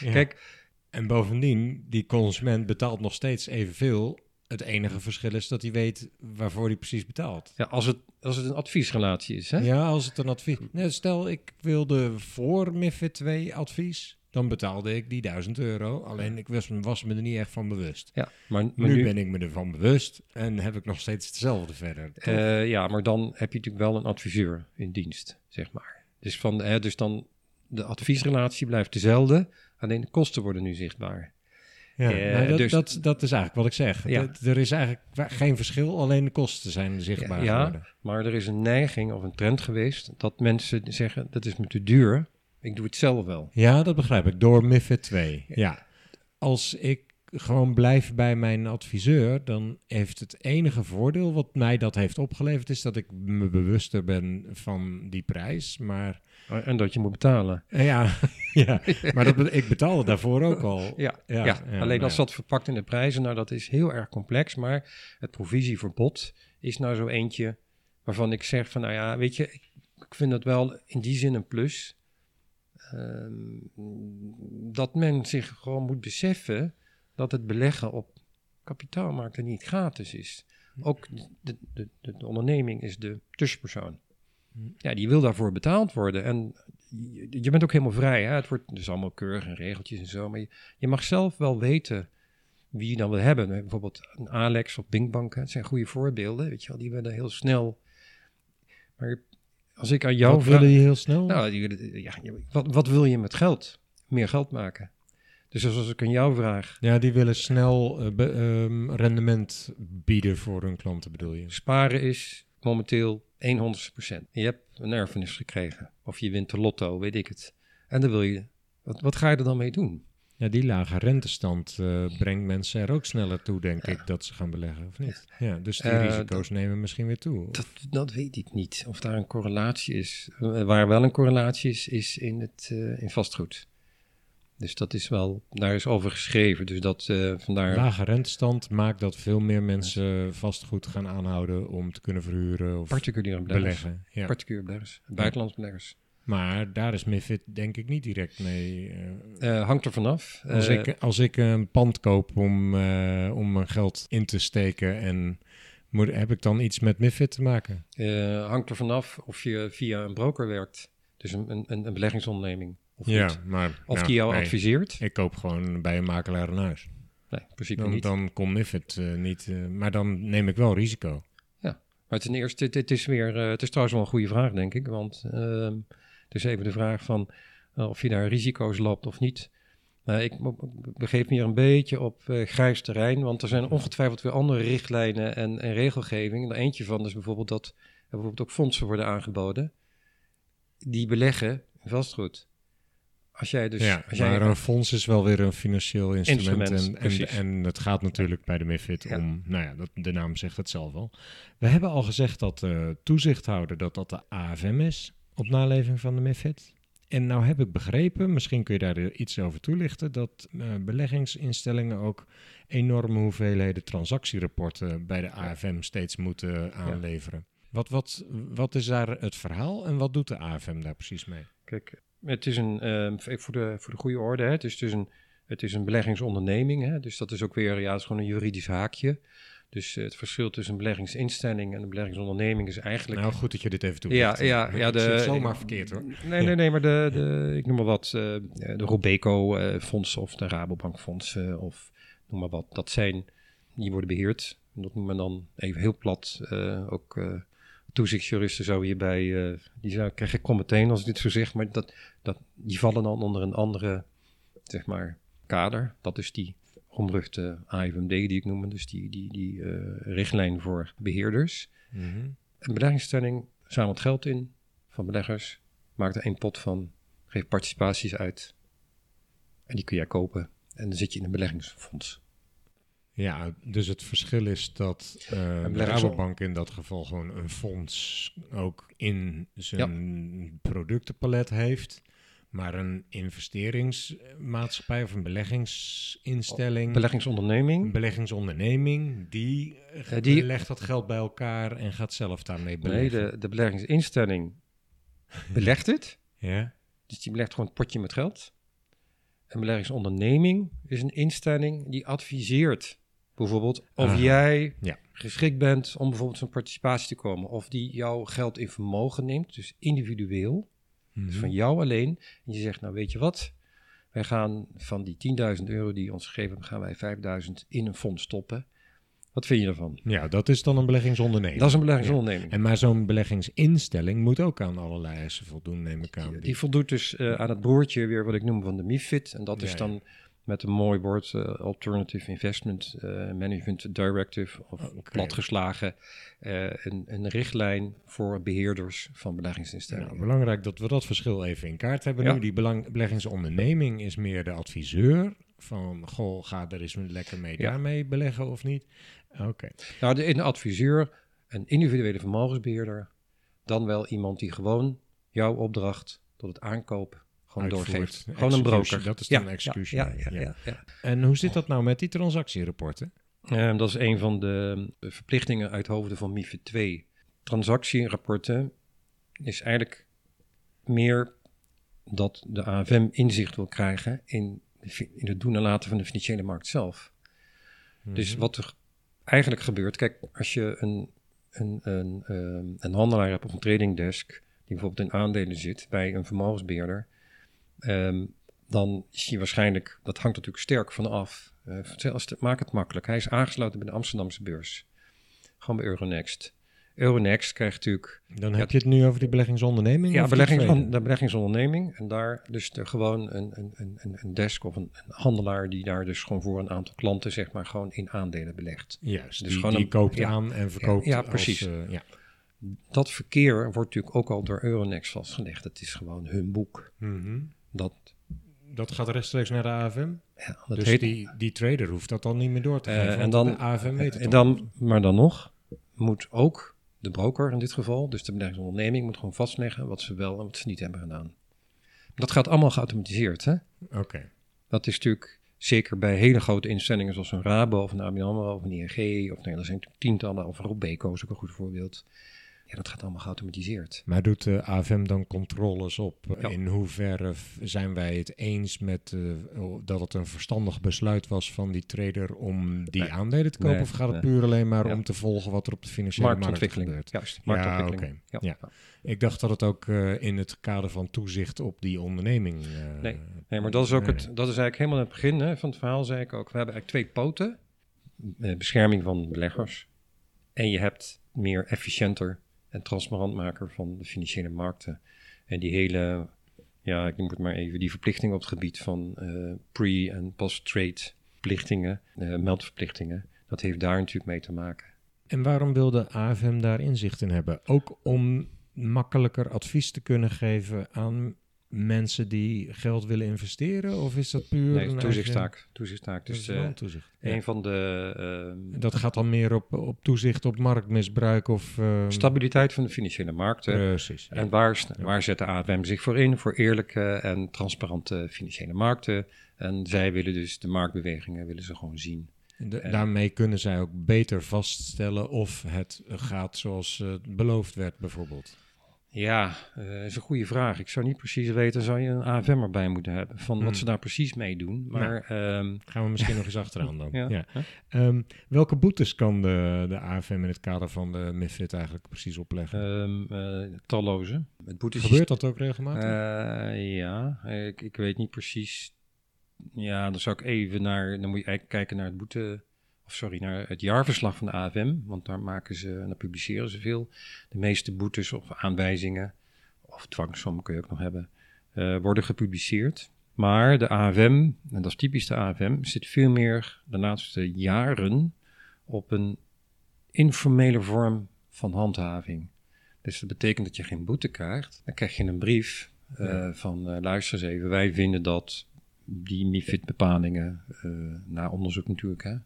Ja. Kijk, En bovendien, die consument betaalt nog steeds evenveel. Het enige verschil is dat hij weet waarvoor hij precies betaalt. ja, als, het, als het een adviesrelatie is, hè? Ja, als het een advies... Nee, stel, ik wilde voor MIFID 2 advies, dan betaalde ik die 1000 euro. Alleen ik was, was me er niet echt van bewust. Ja, maar, maar nu, nu, ben ik me ervan bewust en heb ik nog steeds hetzelfde verder. Eh, ja, maar dan heb je natuurlijk wel een adviseur in dienst, zeg maar. Dus, van, hè, dus dan de adviesrelatie blijft dezelfde, alleen de kosten worden nu zichtbaar. ja, eh, nou, dat, dus- dat, dat is eigenlijk wat ik zeg. Ja. Er is eigenlijk geen verschil, alleen de kosten zijn zichtbaar Ja, geworden. maar er is een neiging of een trend geweest dat mensen zeggen, dat is me te duur, ik doe het zelf wel. Ja, dat begrijp ik. Door MIFID 2. Ja. Als ik gewoon blijf bij mijn adviseur, dan heeft het enige voordeel wat mij dat heeft opgeleverd, is dat ik me bewuster ben van die prijs. Maar Eh, En dat je moet betalen. eh, ja, (laughs) ja. maar dat, ik betaalde daarvoor ook al. (laughs) Ja, Ja, ja, ja, alleen als dat verpakt in de prijzen, nou dat is heel erg complex. Maar het provisieverbod is nou zo eentje waarvan ik zeg van, nou ja, weet je, ik vind dat wel in die zin een plus. Ehm, dat men zich gewoon moet beseffen dat het beleggen op kapitaalmarkten niet gratis is. Ook de, de, de, de onderneming is de tussenpersoon. Hm. Ja, die wil daarvoor betaald worden. En je, je bent ook helemaal vrij. Hè? Het wordt dus allemaal keurig en regeltjes en zo. Maar je, je mag zelf wel weten wie je dan wil hebben. Bijvoorbeeld een Alex of Bingbank. Dat zijn goede voorbeelden. Weet je wel, die werden heel snel. Maar als ik aan jou Wat vraag. willen die heel snel? Nou, die ja, wat, wat wil je met geld? Meer geld maken. Dus als ik aan jou vraag, Ja, die willen snel eh, be- ehm, rendement bieden voor hun klanten, bedoel je? sparen is momenteel 100%. Je hebt een erfenis gekregen. Of je wint de lotto, weet ik het. En dan wil je. Wat, wat ga je er dan mee doen? Ja, die lage rentestand eh, brengt mensen er ook sneller toe, denk ik, dat ze gaan beleggen, of niet? Ja, dus die Eh, risico's nemen misschien weer toe. Dat, dat weet ik niet. Of daar een correlatie is. Eh, Waar wel een correlatie is, is in, het, in vastgoed. Dus dat is wel, daar is over geschreven. Dus dat vandaar. Lage rentestand maakt dat veel meer mensen vastgoed gaan aanhouden om te kunnen verhuren of particuliere beleggers. beleggen. Ja. Particuliere beleggers. Buitenlandse beleggers. Maar daar is MIFID denk ik niet direct mee. eh, Eh, hangt er vanaf. als, Eh, ik, als ik een pand koop om, om mijn geld in te steken en moet, heb ik dan iets met MIFID te maken? hangt er vanaf of je via een broker werkt. Dus een, een, een beleggingsonderneming. Of ja, niet. maar Of ja, die jou nee, adviseert. Ik koop gewoon bij een makelaar een huis. Nee, in principe Dan, niet. dan komt MIFID niet. maar dan neem ik wel risico. Maar ten eerste, het, het is weer, het is trouwens wel een goede vraag, denk ik. Want is even de vraag van eh, of je daar risico's loopt of niet. Nou, ik begeef me hier een beetje op eh, grijs terrein, want er zijn ongetwijfeld weer andere richtlijnen en, en regelgeving. Er eentje van is bijvoorbeeld dat er bijvoorbeeld ook fondsen worden aangeboden die beleggen in vastgoed. Als jij dus... ja, als jij maar een fonds is wel weer een financieel instrument. Instrument, en, en, en het gaat natuurlijk bij de MIFID Ja. om, nou ja, dat, de naam zegt het zelf al. We hebben al gezegd dat de toezichthouder dat dat de AFM is op naleving van de MIFID. En nou heb ik begrepen, misschien kun je daar iets over toelichten, dat eh, beleggingsinstellingen ook enorme hoeveelheden transactierapporten bij de AFM steeds moeten aanleveren. Wat, wat, wat is daar het verhaal en wat doet de AFM daar precies mee? Kijk, het is een, ehm, voor, de, voor de goede orde, hè, het is dus een, het is een beleggingsonderneming. Hè, dus dat is ook weer, ja, het is gewoon een juridisch haakje. Dus eh, het verschil tussen een beleggingsinstelling en een beleggingsonderneming is eigenlijk... Nou, goed dat je dit even toe. Ja, ja, ja, de- het zomaar verkeerd hoor. Nee, nee, nee, maar de, de, ik noem maar wat, eh, de Robeco-fondsen of de Rabobank-fondsen of noem maar wat. Dat zijn, die worden beheerd. En dat noemt men dan even heel plat. eh, ook eh, toezichtsjuristen zo hierbij, eh, die zou, krijg ik kom meteen als ik dit zo zeg, maar dat, dat, die vallen dan onder een andere, zeg maar, kader. Dat is die omruchte AFMD die ik noemde, dus die, die, die eh, richtlijn voor beheerders. Mhm. Een beleggingstelling zamelt geld in van beleggers, maakt er één pot van, geeft participaties uit. En die kun jij kopen. En dan zit je in een beleggingsfonds. Ja, dus het verschil is dat eh de Rabobank in dat geval gewoon een fonds ook in zijn productenpalet heeft. Maar een investeringsmaatschappij of een beleggingsinstelling, Beleggingsonderneming. een beleggingsonderneming, die, eh, die- legt dat geld bij elkaar en gaat zelf daarmee Nee, beleggen. de, de beleggingsinstelling (laughs) belegt het. Ja? Dus die belegt gewoon het potje met geld. Een beleggingsonderneming is een instelling die adviseert. Bijvoorbeeld of Aha, jij ja. geschikt bent om bijvoorbeeld zo'n participatie te komen. Of die jouw geld in vermogen neemt, dus individueel. Mhm. Dus van jou alleen. En je zegt, nou weet je wat, wij gaan van die 10.000 euro die je ons gegeven hebt, gaan wij 5.000 in een fonds stoppen. Wat vind je ervan? Ja, dat is dan een beleggingsonderneming. Dat is een beleggingsonderneming. En maar zo'n beleggingsinstelling moet ook aan allerlei eisen voldoen, neem ik aan. Die, die voldoet dus eh, aan het broertje weer wat ik noem van de MIFID. En dat Ja, is ja. Met een mooi woord eh, Alternative Investment eh, Management Directive, of Oké. platgeslagen, eh, een, een richtlijn voor beheerders van beleggingsinstellingen. Nou, belangrijk dat we dat verschil even in kaart hebben Ja. nu. Die belang, beleggingsonderneming is meer de adviseur. Van, goh, ga er eens lekker mee Ja. daarmee beleggen of niet? Oké. Nou, de, een adviseur, een individuele vermogensbeheerder, dan wel iemand die gewoon jouw opdracht tot het aankoop gewoon doorgeeft. Gewoon een broker. dat is ja, dan Ja, ja, ja. ja, ja. En hoe zit dat nou met die transactierapporten? Ehm, dat is een van de de verplichtingen uit hoofden van MIFID 2. Transactierapporten is eigenlijk meer dat de AFM inzicht wil krijgen in, de in het doen en laten van de financiële markt zelf. Dus Mhm. wat er eigenlijk gebeurt, kijk, als je een, een, een, ehm, een handelaar hebt op een trading desk die bijvoorbeeld in aandelen zit bij een vermogensbeheerder, ehm, dan is hij waarschijnlijk, dat hangt natuurlijk sterk van af. Uh, maak het makkelijk. Hij is aangesloten bij de Amsterdamse beurs. Gewoon bij Euronext. Euronext krijgt natuurlijk... Dan heb je het nu over die beleggingsonderneming? Ja, beleggings, de beleggingsonderneming. En daar dus de, gewoon een, een, een, een desk of een, een, handelaar die daar dus gewoon voor een aantal klanten zeg maar gewoon in aandelen belegt. Juist, dus die, gewoon die koopt aan en verkoopt. Ja, precies. uh, ja. Dat verkeer wordt natuurlijk ook al door Euronext vastgelegd. Het is gewoon hun boek. Mm Dat dat gaat rechtstreeks naar de AFM? Ja, dat dus heet... die, die trader hoeft dat dan niet meer door te geven, uh, en dan, de AFM weet het en dan, Maar dan nog moet ook de broker in dit geval, dus de beleggingsonderneming, moet gewoon vastleggen wat ze wel en wat ze niet hebben gedaan. Dat gaat allemaal geautomatiseerd, hè? Oké. Dat is natuurlijk zeker bij hele grote instellingen zoals een Rabo of een ABN AMRO of een ING, of nee, dat zijn tientallen, of Robeco is ook een goed voorbeeld. Ja, dat gaat allemaal geautomatiseerd. Maar doet de AFM dan controles op? In hoeverre zijn wij het eens met uh, dat het een verstandig besluit was van die trader om die nee. aandelen te kopen? Nee, of gaat het puur alleen maar ja. om te volgen wat er op de financiële markt gebeurt? Juist, marktontwikkeling. Ja, okay. ja. Ik dacht dat het ook uh, in het kader van toezicht op die onderneming. Uh, nee. nee, maar dat is ook het. Dat is eigenlijk helemaal het begin hè, van het verhaal, zei ik ook. We hebben eigenlijk twee poten: bescherming van beleggers. En je hebt meer efficiënter transparant maken van de financiële markten. En die hele, ja, ik noem het maar even, die verplichtingen op het gebied van uh, pre- en post-trade verplichtingen, uh, meldverplichtingen, dat heeft daar natuurlijk mee te maken. En waarom wil de AFM daar inzicht in hebben? Ook om makkelijker advies te kunnen geven aan mensen die geld willen investeren? Of is dat puur nee, een toezichttaak? Toezichttaak. Dus uh, toezicht. een van de... Uh, dat gaat dan meer op, op toezicht op marktmisbruik of... Uh, stabiliteit van de financiële markten. Precies. En waar, waar zet de AFM zich voor in? Voor eerlijke en transparante financiële markten. En zij willen dus de marktbewegingen willen ze gewoon zien. De, en, daarmee kunnen zij ook beter vaststellen of het gaat zoals beloofd werd bijvoorbeeld. Ja, dat uh, is een goede vraag. Ik zou niet precies weten, zou je een AFM erbij moeten hebben, van wat ze daar precies mee doen. Maar, nou, um, gaan we misschien nog eens achteraan dan. (laughs) ja. ja. Um, welke boetes kan de, de AFM in het kader van de MIFID eigenlijk precies opleggen? Um, uh, talloze. Het boetes Gebeurt dat ook regelmatig? Uh, ja, ik, ik weet niet precies. Ja, dan zou ik even naar, dan moet je eigenlijk kijken naar het boete of sorry, naar het jaarverslag van de AFM, want daar maken ze en daar publiceren ze veel. De meeste boetes of aanwijzingen, of dwangsommen kun je ook nog hebben, uh, worden gepubliceerd. Maar de AFM, en dat is typisch de AFM, zit veel meer de laatste jaren op een informele vorm van handhaving. Dus dat betekent dat je geen boete krijgt. Dan krijg je een brief uh, ja. van uh, luister eens even, wij vinden dat die MIFID-bepalingen, na onderzoek natuurlijk, hè, uh,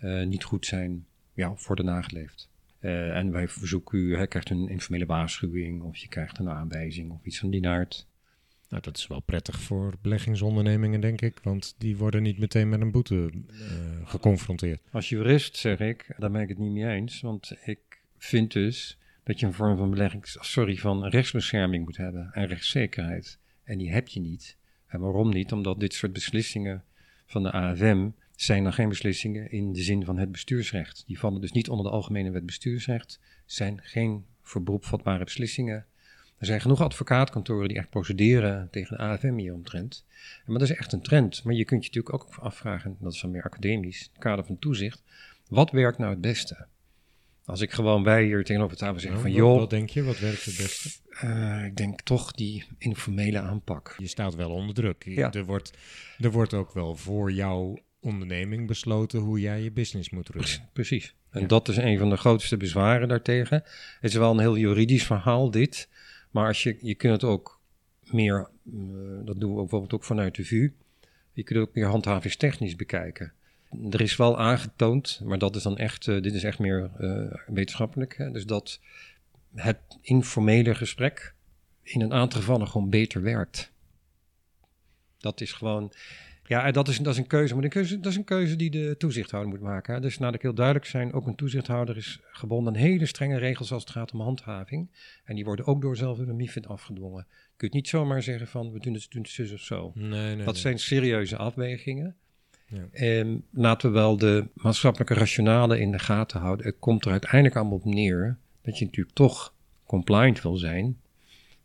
niet goed zijn, ja, worden nageleefd. Uh, en wij verzoeken u, hè, krijgt een informele waarschuwing of je krijgt een aanwijzing of iets van die aard. Nou, dat is wel prettig voor beleggingsondernemingen, denk ik, want die worden niet meteen met een boete uh, geconfronteerd. Als jurist zeg ik, daar ben ik het niet mee eens, want ik vind dus dat je een vorm van beleggings, sorry, van rechtsbescherming moet hebben en rechtszekerheid. En die heb je niet. En waarom niet? Omdat dit soort beslissingen van de AFM zijn er geen beslissingen in de zin van het bestuursrecht. Die vallen dus niet onder de Algemene Wet Bestuursrecht, zijn geen voor beroep vatbare beslissingen. Er zijn genoeg advocaatkantoren die echt procederen tegen de AFM hieromtrent. Maar dat is echt een trend. Maar je kunt je natuurlijk ook afvragen, dat is dan meer academisch, in het kader van toezicht, wat werkt nou het beste? Als ik gewoon bij hier tegenover tafel zeg van, joh... Wat denk je, wat werkt het beste? Uh, ik denk toch die informele aanpak. Je staat wel onder druk. Ja. Er, wordt, er wordt ook wel voor jou onderneming besloten hoe jij je business moet runnen. Precies. En dat is een van de grootste bezwaren daartegen. Het is wel een heel juridisch verhaal, dit. Maar als je, je kunt het ook meer, uh, dat doen we bijvoorbeeld ook vanuit de VU, je kunt het ook meer handhavingstechnisch bekijken. Er is wel aangetoond, maar dat is dan echt, uh, dit is echt meer uh, wetenschappelijk, hè, dus dat het informele gesprek in een aantal gevallen gewoon beter werkt. Dat is gewoon, ja, dat is, dat is een keuze. Maar keuze, dat is een keuze die de toezichthouder moet maken. Hè. Dus laat ik heel duidelijk zijn, ook een toezichthouder is gebonden aan hele strenge regels als het gaat om handhaving. En die worden ook door zelf de MIFID afgedwongen. Je kunt niet zomaar zeggen van, we doen het, doen het zus of zo. Nee, nee, dat zijn serieuze afwegingen. Ja. En laten we wel de maatschappelijke rationale in de gaten houden. Het komt er uiteindelijk allemaal op neer dat je natuurlijk toch compliant wil zijn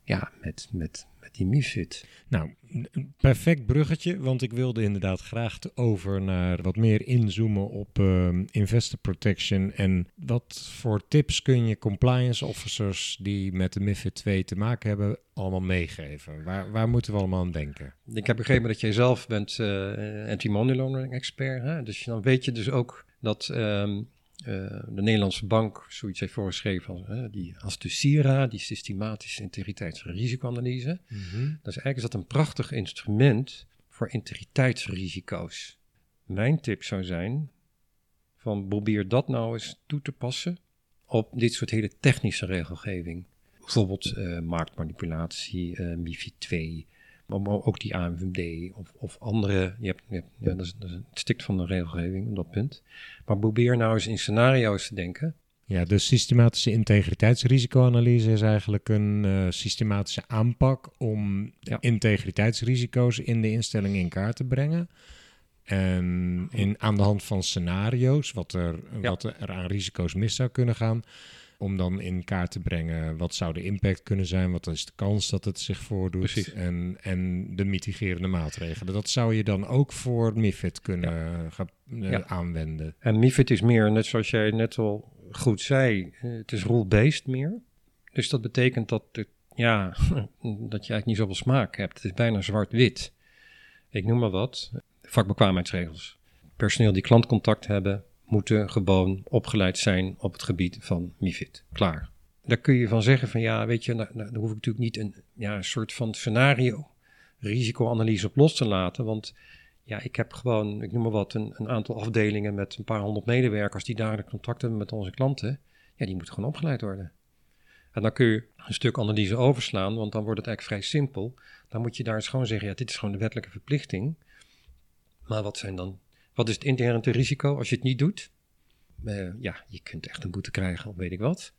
ja, met, met die MIFID. Nou, een perfect bruggetje, want ik wilde inderdaad graag over naar wat meer inzoomen op ehm, investor protection en wat voor tips kun je compliance officers die met de MIFID 2 te maken hebben allemaal meegeven? Waar, waar moeten we allemaal aan denken? Ik heb begrepen dat jij zelf bent uh, anti-money laundering expert, hè? dus dan weet je dus ook dat ehm, de Nederlandse bank zoiets heeft voorgeschreven als, uh, die, als de SIRA, die systematische integriteits- en risicoanalyse. Mm -hmm. Dus eigenlijk is dat een prachtig instrument voor integriteitsrisico's. Mijn tip zou zijn van probeer dat nou eens toe te passen op dit soort hele technische regelgeving. Bijvoorbeeld uh, marktmanipulatie, MIFID 2, maar ook die AMVD of, of andere. Je hebt, je hebt, ja, dat, is, dat is het stikt van de regelgeving op dat punt. Maar probeer nou eens in scenario's te denken. Ja, de systematische integriteitsrisicoanalyse is eigenlijk een uh, systematische aanpak om ja. integriteitsrisico's in de instelling in kaart te brengen. En in, aan de hand van scenario's, wat er, ja. wat er aan risico's mis zou kunnen gaan, om dan in kaart te brengen wat zou de impact kunnen zijn, wat is de kans dat het zich voordoet en, en de mitigerende maatregelen. Dat zou je dan ook voor MIFID kunnen ja. gaan, uh, ja. aanwenden. En MIFID is meer, net zoals jij net al goed zei, het is rule-based meer. Dus dat betekent dat, het, ja, (laughs) dat je eigenlijk niet zoveel smaak hebt. Het is bijna zwart-wit. Ik noem maar wat. Vakbekwaamheidsregels. Personeel die klantcontact hebben, moeten gewoon opgeleid zijn op het gebied van MIFID. Klaar. Daar kun je van zeggen van ja, weet je, daar, daar hoef ik natuurlijk niet een, ja, een soort van scenario risicoanalyse op los te laten. Want ja, ik heb gewoon, ik noem maar wat, een, een aantal afdelingen met een paar honderd medewerkers die dagelijks contact hebben met onze klanten. Ja, die moeten gewoon opgeleid worden. En dan kun je een stuk analyse overslaan, want dan wordt het eigenlijk vrij simpel. Dan moet je daar eens gewoon zeggen, ja, dit is gewoon de wettelijke verplichting. Maar wat zijn dan wat is het inherente risico als je het niet doet? Uh, ja, je kunt echt een boete krijgen of weet ik wat.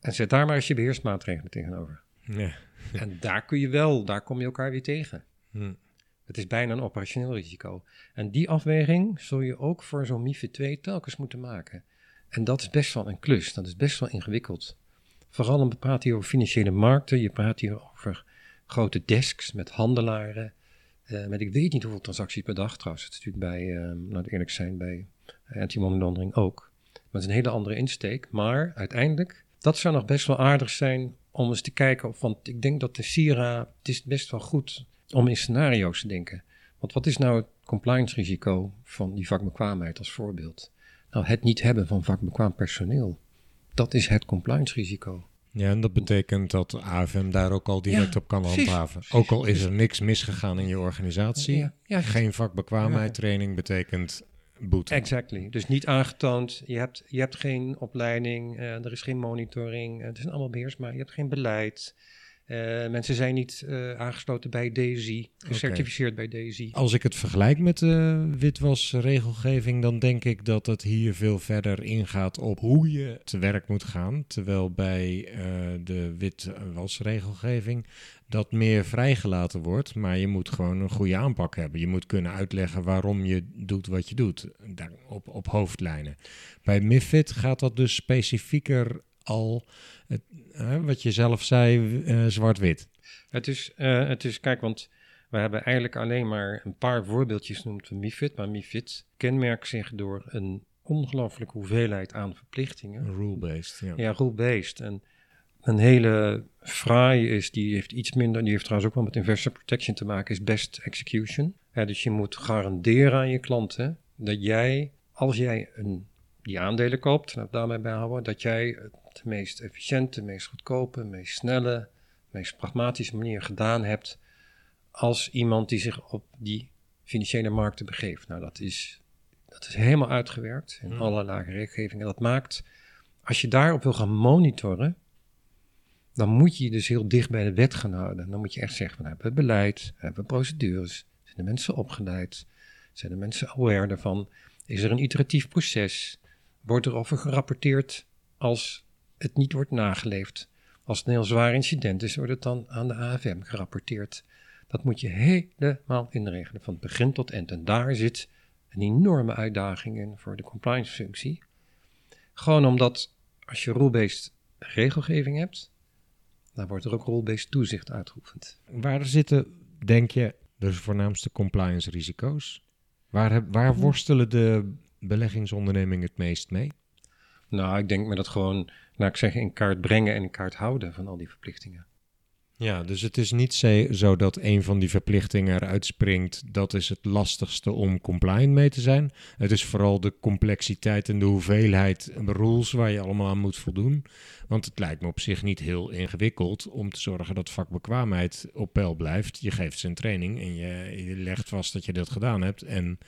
En zet daar maar eens je beheersmaatregelen tegenover. Ja. (laughs) en daar kun je wel, daar kom je elkaar weer tegen. Hm. Het is bijna een operationeel risico. En die afweging zul je ook voor zo'n MIFID 2 telkens moeten maken. En dat is best wel een klus, dat is best wel ingewikkeld. Vooral je praat hier over financiële markten, je praat hier over grote desks met handelaren, uh, met ik weet niet hoeveel transacties per dag trouwens. Het is natuurlijk bij, uh, laat eerlijk zijn, bij anti-money ook. Maar het is een hele andere insteek. Maar uiteindelijk, dat zou nog best wel aardig zijn om eens te kijken. Want ik denk dat de Sira, het is best wel goed om in scenario's te denken. Want wat is nou het compliance risico van die vakbekwaamheid als voorbeeld? Nou, het niet hebben van vakbekwaam personeel. Dat is het compliance risico. Ja, en dat betekent dat AFM daar ook al direct op kan handhaven. Ook al is er niks misgegaan in je organisatie. Ja, ja, Geen vakbekwaamheid training betekent boete. Exactly. Dus niet aangetoond. Je hebt, je hebt geen opleiding. Uh, er is geen monitoring. Uh, het zijn allemaal beheers, maar je hebt geen beleid. Uh, mensen zijn niet uh, aangesloten bij DSI, gecertificeerd okay. bij DSI. Als ik het vergelijk met de witwasregelgeving, dan denk ik dat het hier veel verder ingaat op hoe je te werk moet gaan. Terwijl bij uh, de witwasregelgeving dat meer vrijgelaten wordt, maar je moet gewoon een goede aanpak hebben. Je moet kunnen uitleggen waarom je doet wat je doet, op, op hoofdlijnen. Bij MIFID gaat dat dus specifieker al het, uh, wat je zelf zei, uh, zwart-wit. Het is, uh, het is, kijk, want we hebben eigenlijk alleen maar een paar voorbeeldjes genoemd van MIFID. Maar MIFID kenmerkt zich door een ongelooflijke hoeveelheid aan verplichtingen. Rule-based, ja. Ja, rule-based. En een hele fraaie is, die heeft iets minder, die heeft trouwens ook wel met investor protection te maken, is best execution. Ja, dus je moet garanderen aan je klanten dat jij, als jij een, die aandelen koopt, daarmee bijhouden, dat jij de meest efficiënte, meest goedkope, meest snelle, meest pragmatische manier gedaan hebt als iemand die zich op die financiële markten begeeft. Nou, dat is, dat is helemaal uitgewerkt in mm. alle lage regelgevingen. Dat maakt, als je daarop wil gaan monitoren, dan moet je je dus heel dicht bij de wet gaan houden. Dan moet je echt zeggen, we hebben beleid, we hebben procedures, zijn de mensen opgeleid, zijn de mensen aware daarvan, is er een iteratief proces, wordt er over gerapporteerd als het niet wordt nageleefd. Als het een heel zwaar incident is, wordt het dan aan de AFM gerapporteerd. Dat moet je helemaal inregelen, van begin tot eind. En daar zit een enorme uitdaging in voor de compliance functie. Gewoon omdat als je rule-based regelgeving hebt, Daar wordt er ook role-based toezicht uitgeoefend. Waar zitten, denk je, de voornaamste compliance risico's? Waar, heb- waar worstelen de beleggingsondernemingen het meest mee? Nou, ik denk me dat gewoon, laat ik zeggen, in kaart brengen en in kaart houden van al die verplichtingen. Ja, dus het is niet zo dat een van die verplichtingen eruit springt. Dat is het lastigste om compliant mee te zijn. Het is vooral de complexiteit en de hoeveelheid rules waar je allemaal aan moet voldoen. Want het lijkt me op zich niet heel ingewikkeld om te zorgen dat vakbekwaamheid op peil blijft. Je geeft ze een training en je, je legt vast dat je dat gedaan hebt. En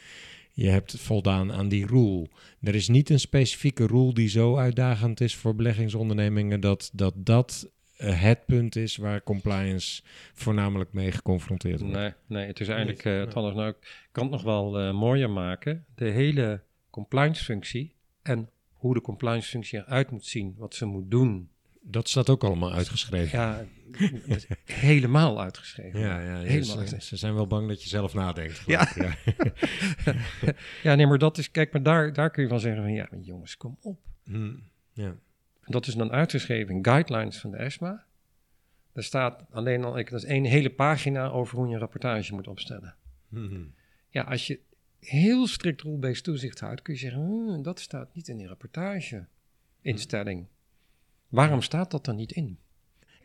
je hebt voldaan aan die rule. Er is niet een specifieke rule die zo uitdagend is voor beleggingsondernemingen dat dat, dat eh, het punt is waar compliance voornamelijk mee geconfronteerd wordt. Nee, nee het is eigenlijk eh, het anders. Nou, ik kan het nog wel eh, mooier maken. De hele compliance functie en hoe de compliance functie eruit moet zien, wat ze moet doen. Dat staat ook allemaal uitgeschreven. Ja, helemaal uitgeschreven. Ja, ja, ja, Helemaal ze, zijn wel bang dat je zelf nadenkt. Ja. ja. (laughs) Ja, nee, maar dat is, kijk, maar daar, daar kun je van zeggen van, ja, maar jongens, kom op. Hm, ja. Dat is dan uitgeschreven in guidelines van de ESMA. Daar staat alleen al, ik- dat is één hele pagina over hoe je een rapportage moet opstellen. Hm, Ja, als je heel strikt rule-based toezicht houdt, kun je zeggen, "Hmm, dat staat niet in die rapportage-instelling. Waarom staat dat dan niet in?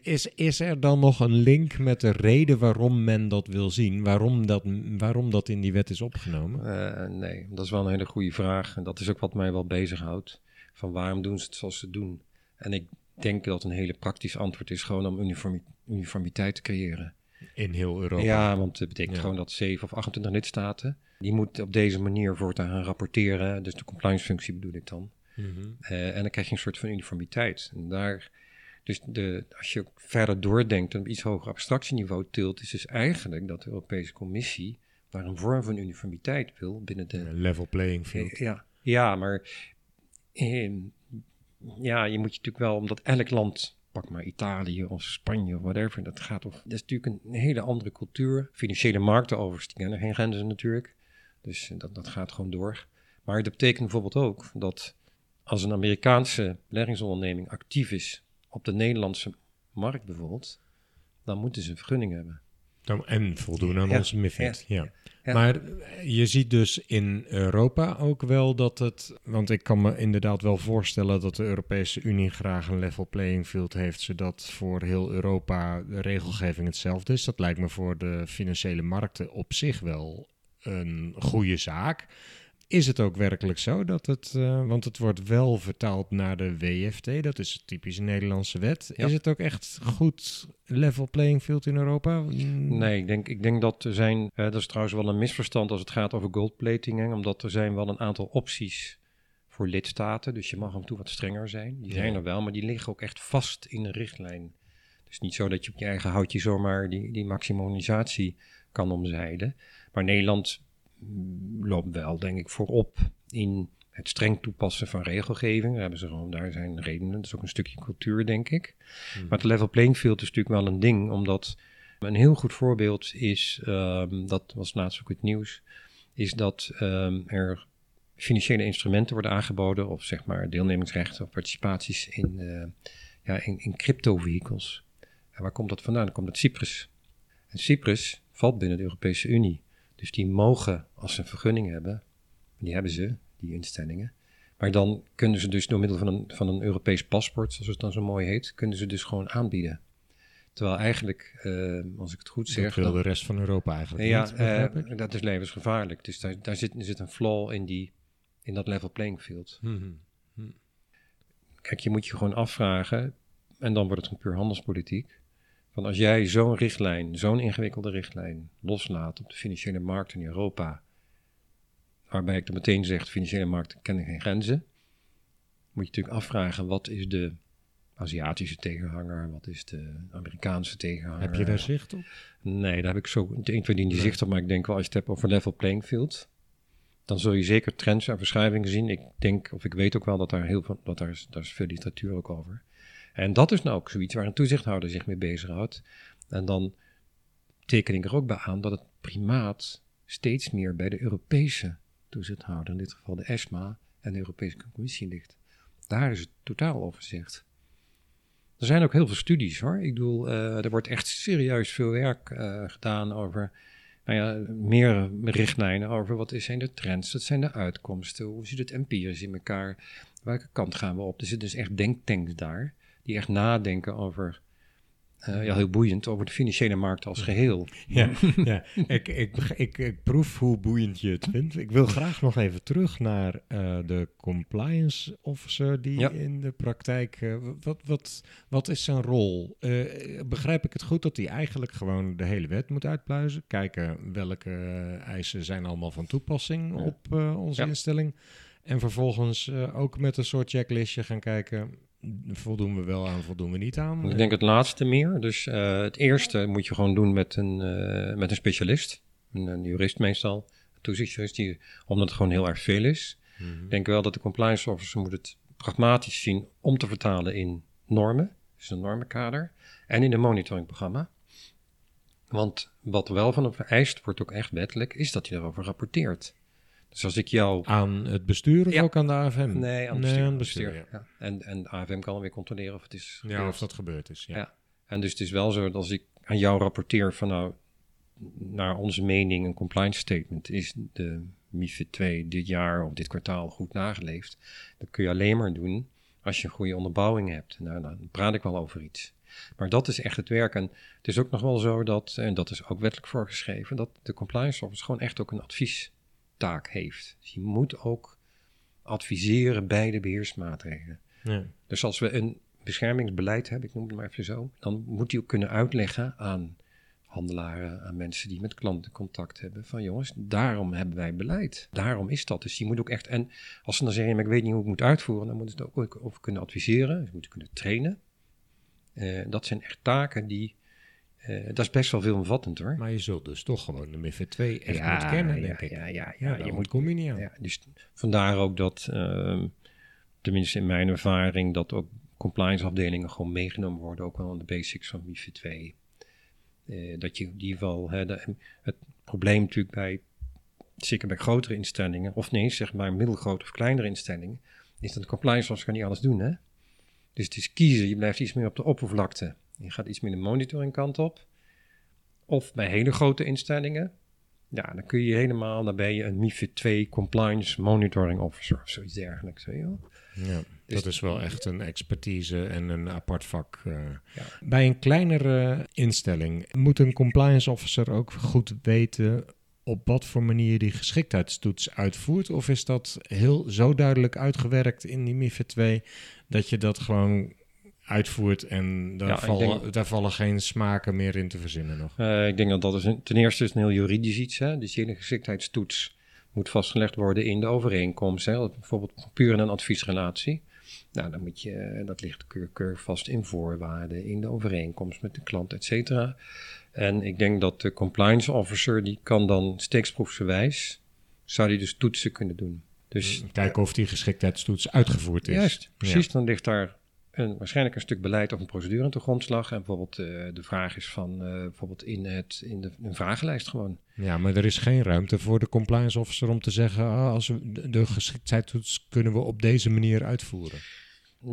Is, is er dan nog een link met de reden waarom men dat wil zien? Waarom dat, waarom dat in die wet is opgenomen? Eh, nee, dat is wel een hele goede vraag. En dat is ook wat mij wel bezighoudt. Van waarom doen ze het zoals ze doen? En ik denk dat een hele praktisch antwoord is gewoon om uniformi- uniformiteit te creëren. In heel Europa. Ja, want het betekent Ja. gewoon dat 7 of 28 lidstaten, die moeten op deze manier voortaan gaan rapporteren. Dus de compliance functie bedoel ik dan. Mhm. Eh, en dan krijg je een soort van uniformiteit. En daar, dus de, als je verder doordenkt en op iets hoger abstractieniveau tilt, is dus eigenlijk dat de Europese Commissie daar een vorm van uniformiteit wil binnen de. Een Level playing field. Ja, ja maar eh, ja, je moet je natuurlijk wel, omdat elk land, pak maar Italië of Spanje of whatever, dat gaat of. Dat is natuurlijk een hele andere cultuur. Financiële markten overigens, die kennen geen grenzen natuurlijk. Dus eh, dat, dat gaat gewoon door. Maar dat betekent bijvoorbeeld ook dat als een Amerikaanse beleggingsonderneming actief is op de Nederlandse markt bijvoorbeeld, dan moeten ze een vergunning hebben. En voldoen aan Ja, onze MIFID. Ja. Ja. Maar eh, je ziet dus in Europa ook wel dat het... Want ik kan me inderdaad wel voorstellen dat de Europese Unie graag een level playing field heeft... zodat voor heel Europa de regelgeving hetzelfde is. Dat lijkt me voor de financiële markten op zich wel een goede zaak. Is het ook werkelijk zo dat het... eh, want het wordt wel vertaald naar de WFT, dat is een typische Nederlandse wet. Ja. Is het ook echt goed level playing field in Europa? Mm. Nee, ik denk, ik denk dat er zijn, eh, dat is trouwens wel een misverstand als het gaat over goldplating, omdat er zijn wel een aantal opties voor lidstaten, dus je mag en toe wat strenger zijn. Die zijn er wel, maar die liggen ook echt vast in de richtlijn. Dus niet zo dat je op je eigen houtje zomaar die, die maximalisatie kan omzeilen. Maar Nederland loopt wel, denk ik, voorop in het streng toepassen van regelgeving. Daar, hebben ze gewoon, daar zijn redenen, dat is ook een stukje cultuur, denk ik. Hmm. Maar het level playing field is natuurlijk wel een ding, omdat een heel goed voorbeeld is, ehm, dat was laatst ook het nieuws, is dat ehm, er financiële instrumenten worden aangeboden, of zeg maar deelnemingsrechten of participaties in, eh, ja, in, in crypto-vehicles. En waar komt dat vandaan? Dan komt uit Cyprus. En Cyprus valt binnen de Europese Unie. Dus die mogen, als ze een vergunning hebben, die hebben ze, die instellingen. Maar dan kunnen ze dus door middel van een, van een Europees paspoort, zoals het dan zo mooi heet, kunnen ze dus gewoon aanbieden. Terwijl eigenlijk, eh, als ik het goed Dat zeg, wil dan- de rest van Europa eigenlijk ja, niet, eh, dat is levensgevaarlijk. Dus daar, daar zit, zit een flaw in, die, in dat level playing field. Mhm. Kijk, je moet je gewoon afvragen, en dan wordt het een puur handelspolitiek. Van als jij zo'n richtlijn, zo'n ingewikkelde richtlijn loslaat op de financiële markt in Europa, waarbij ik dan meteen zeg, de financiële markten kennen geen grenzen, moet je natuurlijk afvragen, wat is de Aziatische tegenhanger, wat is de Amerikaanse tegenhanger? Heb je daar zicht op? Nee, daar heb ik zo twee die Nee. zicht op. Maar ik denk wel, als je het hebt over level playing field, dan zul je zeker trends en verschuivingen zien. Ik denk, of ik weet ook wel dat daar heel veel, dat daar is, daar is veel literatuur ook over. En dat is nou ook zoiets waar een toezichthouder zich mee bezighoudt. En dan teken ik er ook bij aan dat het primaat steeds meer bij de Europese toezichthouder, in dit geval de ESMA en de Europese Commissie ligt. Daar is het totaal overzicht. Er zijn ook heel veel studies hoor. Ik bedoel, er wordt echt serieus veel werk gedaan over nou ja, meer richtlijnen over wat zijn de trends, wat zijn de uitkomsten, hoe zit het empirisch in elkaar, welke kant gaan we op. Er zitten dus echt denktanks daar, die echt nadenken over uh, ja, heel boeiend over de financiële markt als geheel. Ja, (laughs) ja. Ik, ik, ik, ik, proef hoe boeiend je het vindt. Ik wil graag nog even terug naar uh, de compliance officer die in de praktijk. Uh, wat, wat, wat is zijn rol? begrijp ik het goed dat hij eigenlijk gewoon de hele wet moet uitpluizen? Kijken welke eisen zijn allemaal van toepassing op onze instelling. En vervolgens ook met een soort checklistje gaan kijken voldoen we wel aan, voldoen we niet aan? Ik denk het laatste meer. Dus uh, het eerste moet je gewoon doen met een, uh, met een specialist. Een, een, jurist meestal. Een die, omdat het gewoon heel erg veel is. Mm -hmm. Ik denk wel dat de compliance officer moet het pragmatisch zien om te vertalen in normen. Dus een normenkader. En in een monitoringprogramma. Want wat wel van hem vereist, wordt ook echt wettelijk, is dat je daarover rapporteert. Dus als ik jou... Aan het bestuur of ook aan de AFM? Nee, aan, nee, het bestuur. Ja. En, en de AFM kan dan weer controleren of het is Ja, of dat gebeurd is. Ja. En dus het is wel zo dat als ik aan jou rapporteer van nou, naar onze mening een compliance statement, is de MIFID 2 dit jaar of dit kwartaal goed nageleefd. Dat kun je alleen maar doen als je een goede onderbouwing hebt. Nou, dan praat ik wel over iets. Maar dat is echt het werk. En het is ook nog wel zo dat, en dat is ook wettelijk voorgeschreven, dat de compliance officer gewoon echt ook een advies taak heeft. Dus je moet ook adviseren bij de beheersmaatregelen. Ja. Dus als we een beschermingsbeleid hebben, ik noem het maar even zo, dan moet die ook kunnen uitleggen aan handelaren, aan mensen die met klanten contact hebben, van jongens, daarom hebben wij beleid. Daarom is dat. Dus je moet ook echt, en als ze dan zeggen, maar ik weet niet hoe ik moet uitvoeren, dan moet het ook over kunnen adviseren, ze moeten kunnen trainen. Uh, dat zijn echt taken die uh, dat is best wel veelomvattend hoor. Maar je zult dus toch gewoon de MIFID 2 echt ja, moeten kennen, ja, denk ik. Ja, ja, ja. ja je moet kom je niet aan. Ja, dus vandaar ook dat, uh, tenminste in mijn ervaring, dat ook compliance afdelingen gewoon meegenomen worden, ook wel aan de basics van MIFID 2. Uh, dat je die wel, hè, de, het probleem natuurlijk bij, zeker bij grotere instellingen, of nee, zeg maar middelgrote of kleinere instellingen, is dat de compliance officer niet alles doen. Hè? Dus het is kiezen, je blijft iets meer op de oppervlakte. Je gaat iets meer de monitoring kant op. Of bij hele grote instellingen. Ja, dan kun je helemaal, dan ben je een MIFID 2 Compliance Monitoring Officer of zoiets dergelijks. Weet je wel? Ja, dus dat is wel echt een expertise en een apart vak. Uh. Ja. Bij een kleinere instelling moet een compliance officer ook goed weten op wat voor manier die geschiktheidstoets uitvoert? Of is dat heel zo duidelijk uitgewerkt in die MIFID 2 dat je dat gewoon uitvoert en daar, vallen, daar vallen geen smaken meer in te verzinnen nog. Uh, ik denk dat dat is een, ten eerste is een heel juridisch iets. Hè? Dus die geschiktheidstoets moet vastgelegd worden in de overeenkomst. Hè? Bijvoorbeeld puur in een adviesrelatie. Nou, dan moet je, dat ligt keur, vast in voorwaarden, in de overeenkomst met de klant, et cetera. En ik denk dat de compliance officer, die kan dan steeksproefsgewijs, zou die dus toetsen kunnen doen. Dus, Kijken of die geschiktheidstoets uitgevoerd is. Juist, precies. Dan ligt daar een, waarschijnlijk een stuk beleid of een procedure aan de grondslag. En bijvoorbeeld uh, de vraag is van uh, bijvoorbeeld in, het, in de een vragenlijst gewoon. Ja, maar er is geen ruimte voor de compliance officer om te zeggen, ah, als we de geschiktheidstoets kunnen we op deze manier uitvoeren.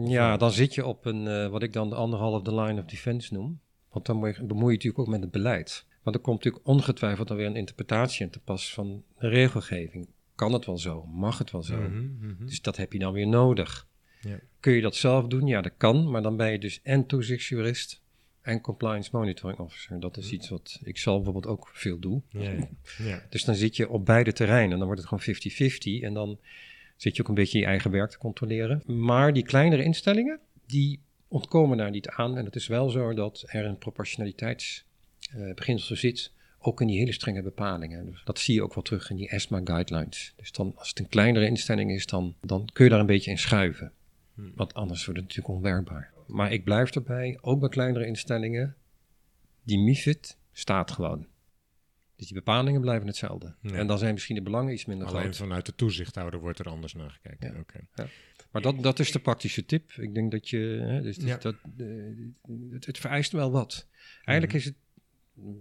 Ja, dan zit je op een, uh, wat ik dan de anderhalf de line of defense noem. Want dan bemoei je natuurlijk ook met het beleid. Want er komt natuurlijk ongetwijfeld dan weer een interpretatie in te pas van de regelgeving. Kan het wel zo? Mag het wel zo? Mm -hmm, mm -hmm. Dus dat heb je dan weer nodig. Ja. Kun je dat zelf doen? Ja, dat kan. Maar dan ben je dus en toezichtsjurist en compliance monitoring officer. Dat is iets wat ik zelf bijvoorbeeld ook veel doe. Ja, ja. Dus dan zit je op beide terreinen. Dan wordt het gewoon 50-50. En dan zit je ook een beetje je eigen werk te controleren. Maar die kleinere instellingen, die ontkomen daar niet aan. En het is wel zo dat er een proportionaliteitsbeginsel uh, zit. Ook in die hele strenge bepalingen. Dus dat zie je ook wel terug in die ESMA guidelines. Dus dan, als het een kleinere instelling is, dan, dan kun je daar een beetje in schuiven. Hmm. Want anders wordt het natuurlijk onwerkbaar. Maar ik blijf erbij, ook bij kleinere instellingen, die MIFID staat gewoon. Dus die bepalingen blijven hetzelfde. En dan zijn misschien de belangen iets minder Alleen groot. vanuit de toezichthouder wordt er anders naar gekeken. Ja. ja. Maar dat, dat is de praktische tip. Ik denk dat je. Hè, dus, dus dat, het, het, vereist wel wat. Eigenlijk mhm. is het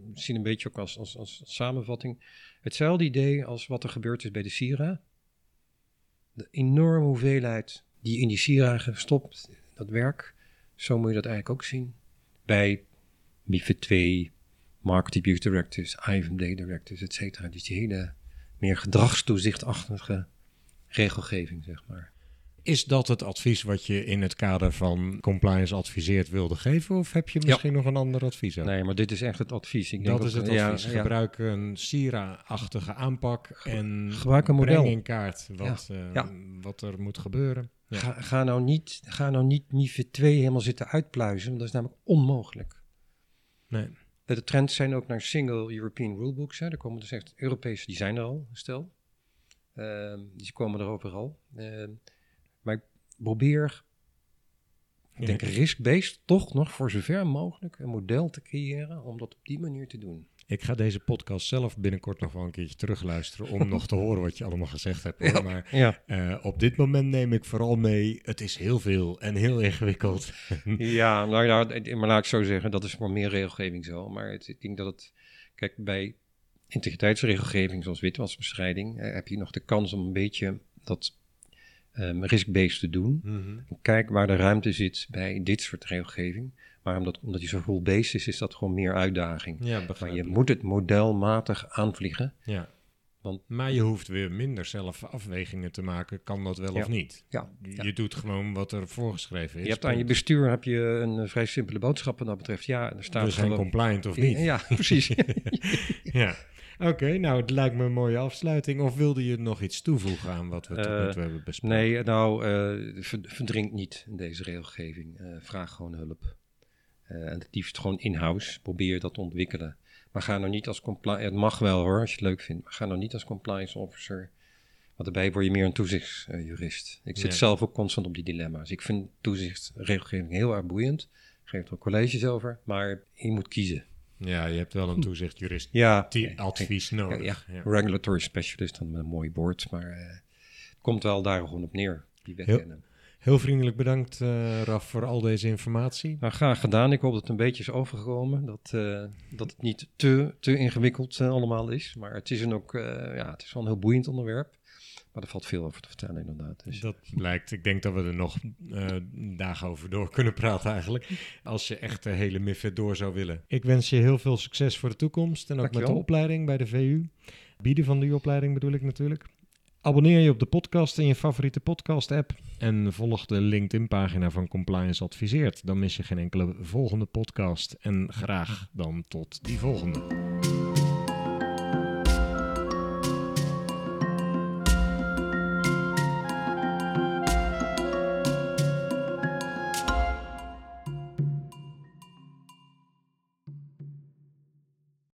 misschien een beetje ook als, als, als samenvatting. Hetzelfde idee als wat er gebeurd is bij de Sira. De enorme hoeveelheid die in die sieraden stopt, dat werk, Zo moet je dat eigenlijk ook zien. Bij MIFID 2, Market Abuse Directives, IFMD Directives, et cetera. Dus die hele meer gedragstoezichtachtige regelgeving, zeg maar. Is dat het advies wat je in het kader van compliance adviseert wilde geven? Of heb je misschien nog een ander advies? Nee, maar dit is echt het advies. Ik dat denk is het advies. ja. Gebruik een Sira-achtige aanpak en gebruik een model. breng in kaart wat, eh, wat er moet gebeuren. Ja. Ga, ga, nou niet, ga nou niet MIFID 2 helemaal zitten uitpluizen, want dat is namelijk onmogelijk. Nee. De trends zijn ook naar single European rulebooks. Hè. Er komen dus echt Europese, die zijn er al, stel. Ehm, die komen er overal. Ehm, maar ik probeer, ik denk risk-based, toch nog voor zover mogelijk een model te creëren om dat op die manier te doen. Ik ga deze podcast zelf binnenkort nog wel een keertje terugluisteren om nog te horen wat je allemaal gezegd hebt. hoor. Ja. Maar Ja, eh, op dit moment neem ik vooral mee, het is heel veel en heel (laughs) ingewikkeld. ja nou, ja, maar laat ik zo zeggen, dat is voor meer regelgeving zo. Maar het, ik denk dat het, kijk, bij integriteitsregelgeving zoals witwasbestrijding eh, heb je nog de kans om een beetje dat ehm risk-based te doen. Kijk waar de ruimte zit bij dit soort regelgeving. Maar omdat, omdat hij zo rule-based is, is dat gewoon meer uitdaging. Ja, Maar je moet het modelmatig aanvliegen. Ja. Want- maar je hoeft weer minder zelf afwegingen te maken, kan dat wel Ja. of niet? Ja, Je ja. je doet gewoon wat er voorgeschreven is. je hebt aan je bestuur heb je een eh, vrij simpele boodschap wat dat betreft. Ja, er staat We zijn gewoon... compliant of niet? Ja, precies. (laughs) (laughs) Ja. Oké, nou het lijkt me een mooie afsluiting. Of wilde je nog iets toevoegen aan wat we tot Eh, nu toe hebben besproken? nee, nou, eh, ver- verdrink niet in deze regelgeving. Eh, vraag gewoon hulp. Eh, en het liefst gewoon in-house. Probeer dat te ontwikkelen. Maar ga nou niet als compliance... Het mag wel hoor, als je het leuk vindt. Maar ga nou niet als compliance officer... Want daarbij word je meer een toezichtsjurist. Ik zit zelf ook constant op die dilemma's. Ik vind toezichtsregelgeving heel erg boeiend. Geef er ook colleges over. Maar je moet kiezen. Ja, je hebt wel een toezichtjurist Ja, die advies nodig. ja. Ja. regulatory specialist dan met een mooi woord. Maar eh, het komt wel daar gewoon op neer. Die wet Heel- vriendelijk bedankt, eh, Raf, voor al deze informatie. Nou, graag gedaan. Ik hoop dat het een beetje is overgekomen. Dat, eh, dat het niet te, te ingewikkeld eh, allemaal is. Maar het is, een ook, eh, ja, het is wel een heel boeiend onderwerp. Maar er valt veel over te vertellen inderdaad. Dus, Dat blijkt. Ik denk dat we er nog eh, dagen over door kunnen praten eigenlijk. Als je echt de hele MIFID door zou willen. Ik wens je heel veel succes voor de toekomst. En ook met de opleiding bij de VU. Bieden van die opleiding bedoel ik natuurlijk. Abonneer je op de podcast in je favoriete podcast app. En volg de LinkedIn pagina van Compliance Adviseert. Dan mis je geen enkele volgende podcast. En graag dan tot die volgende.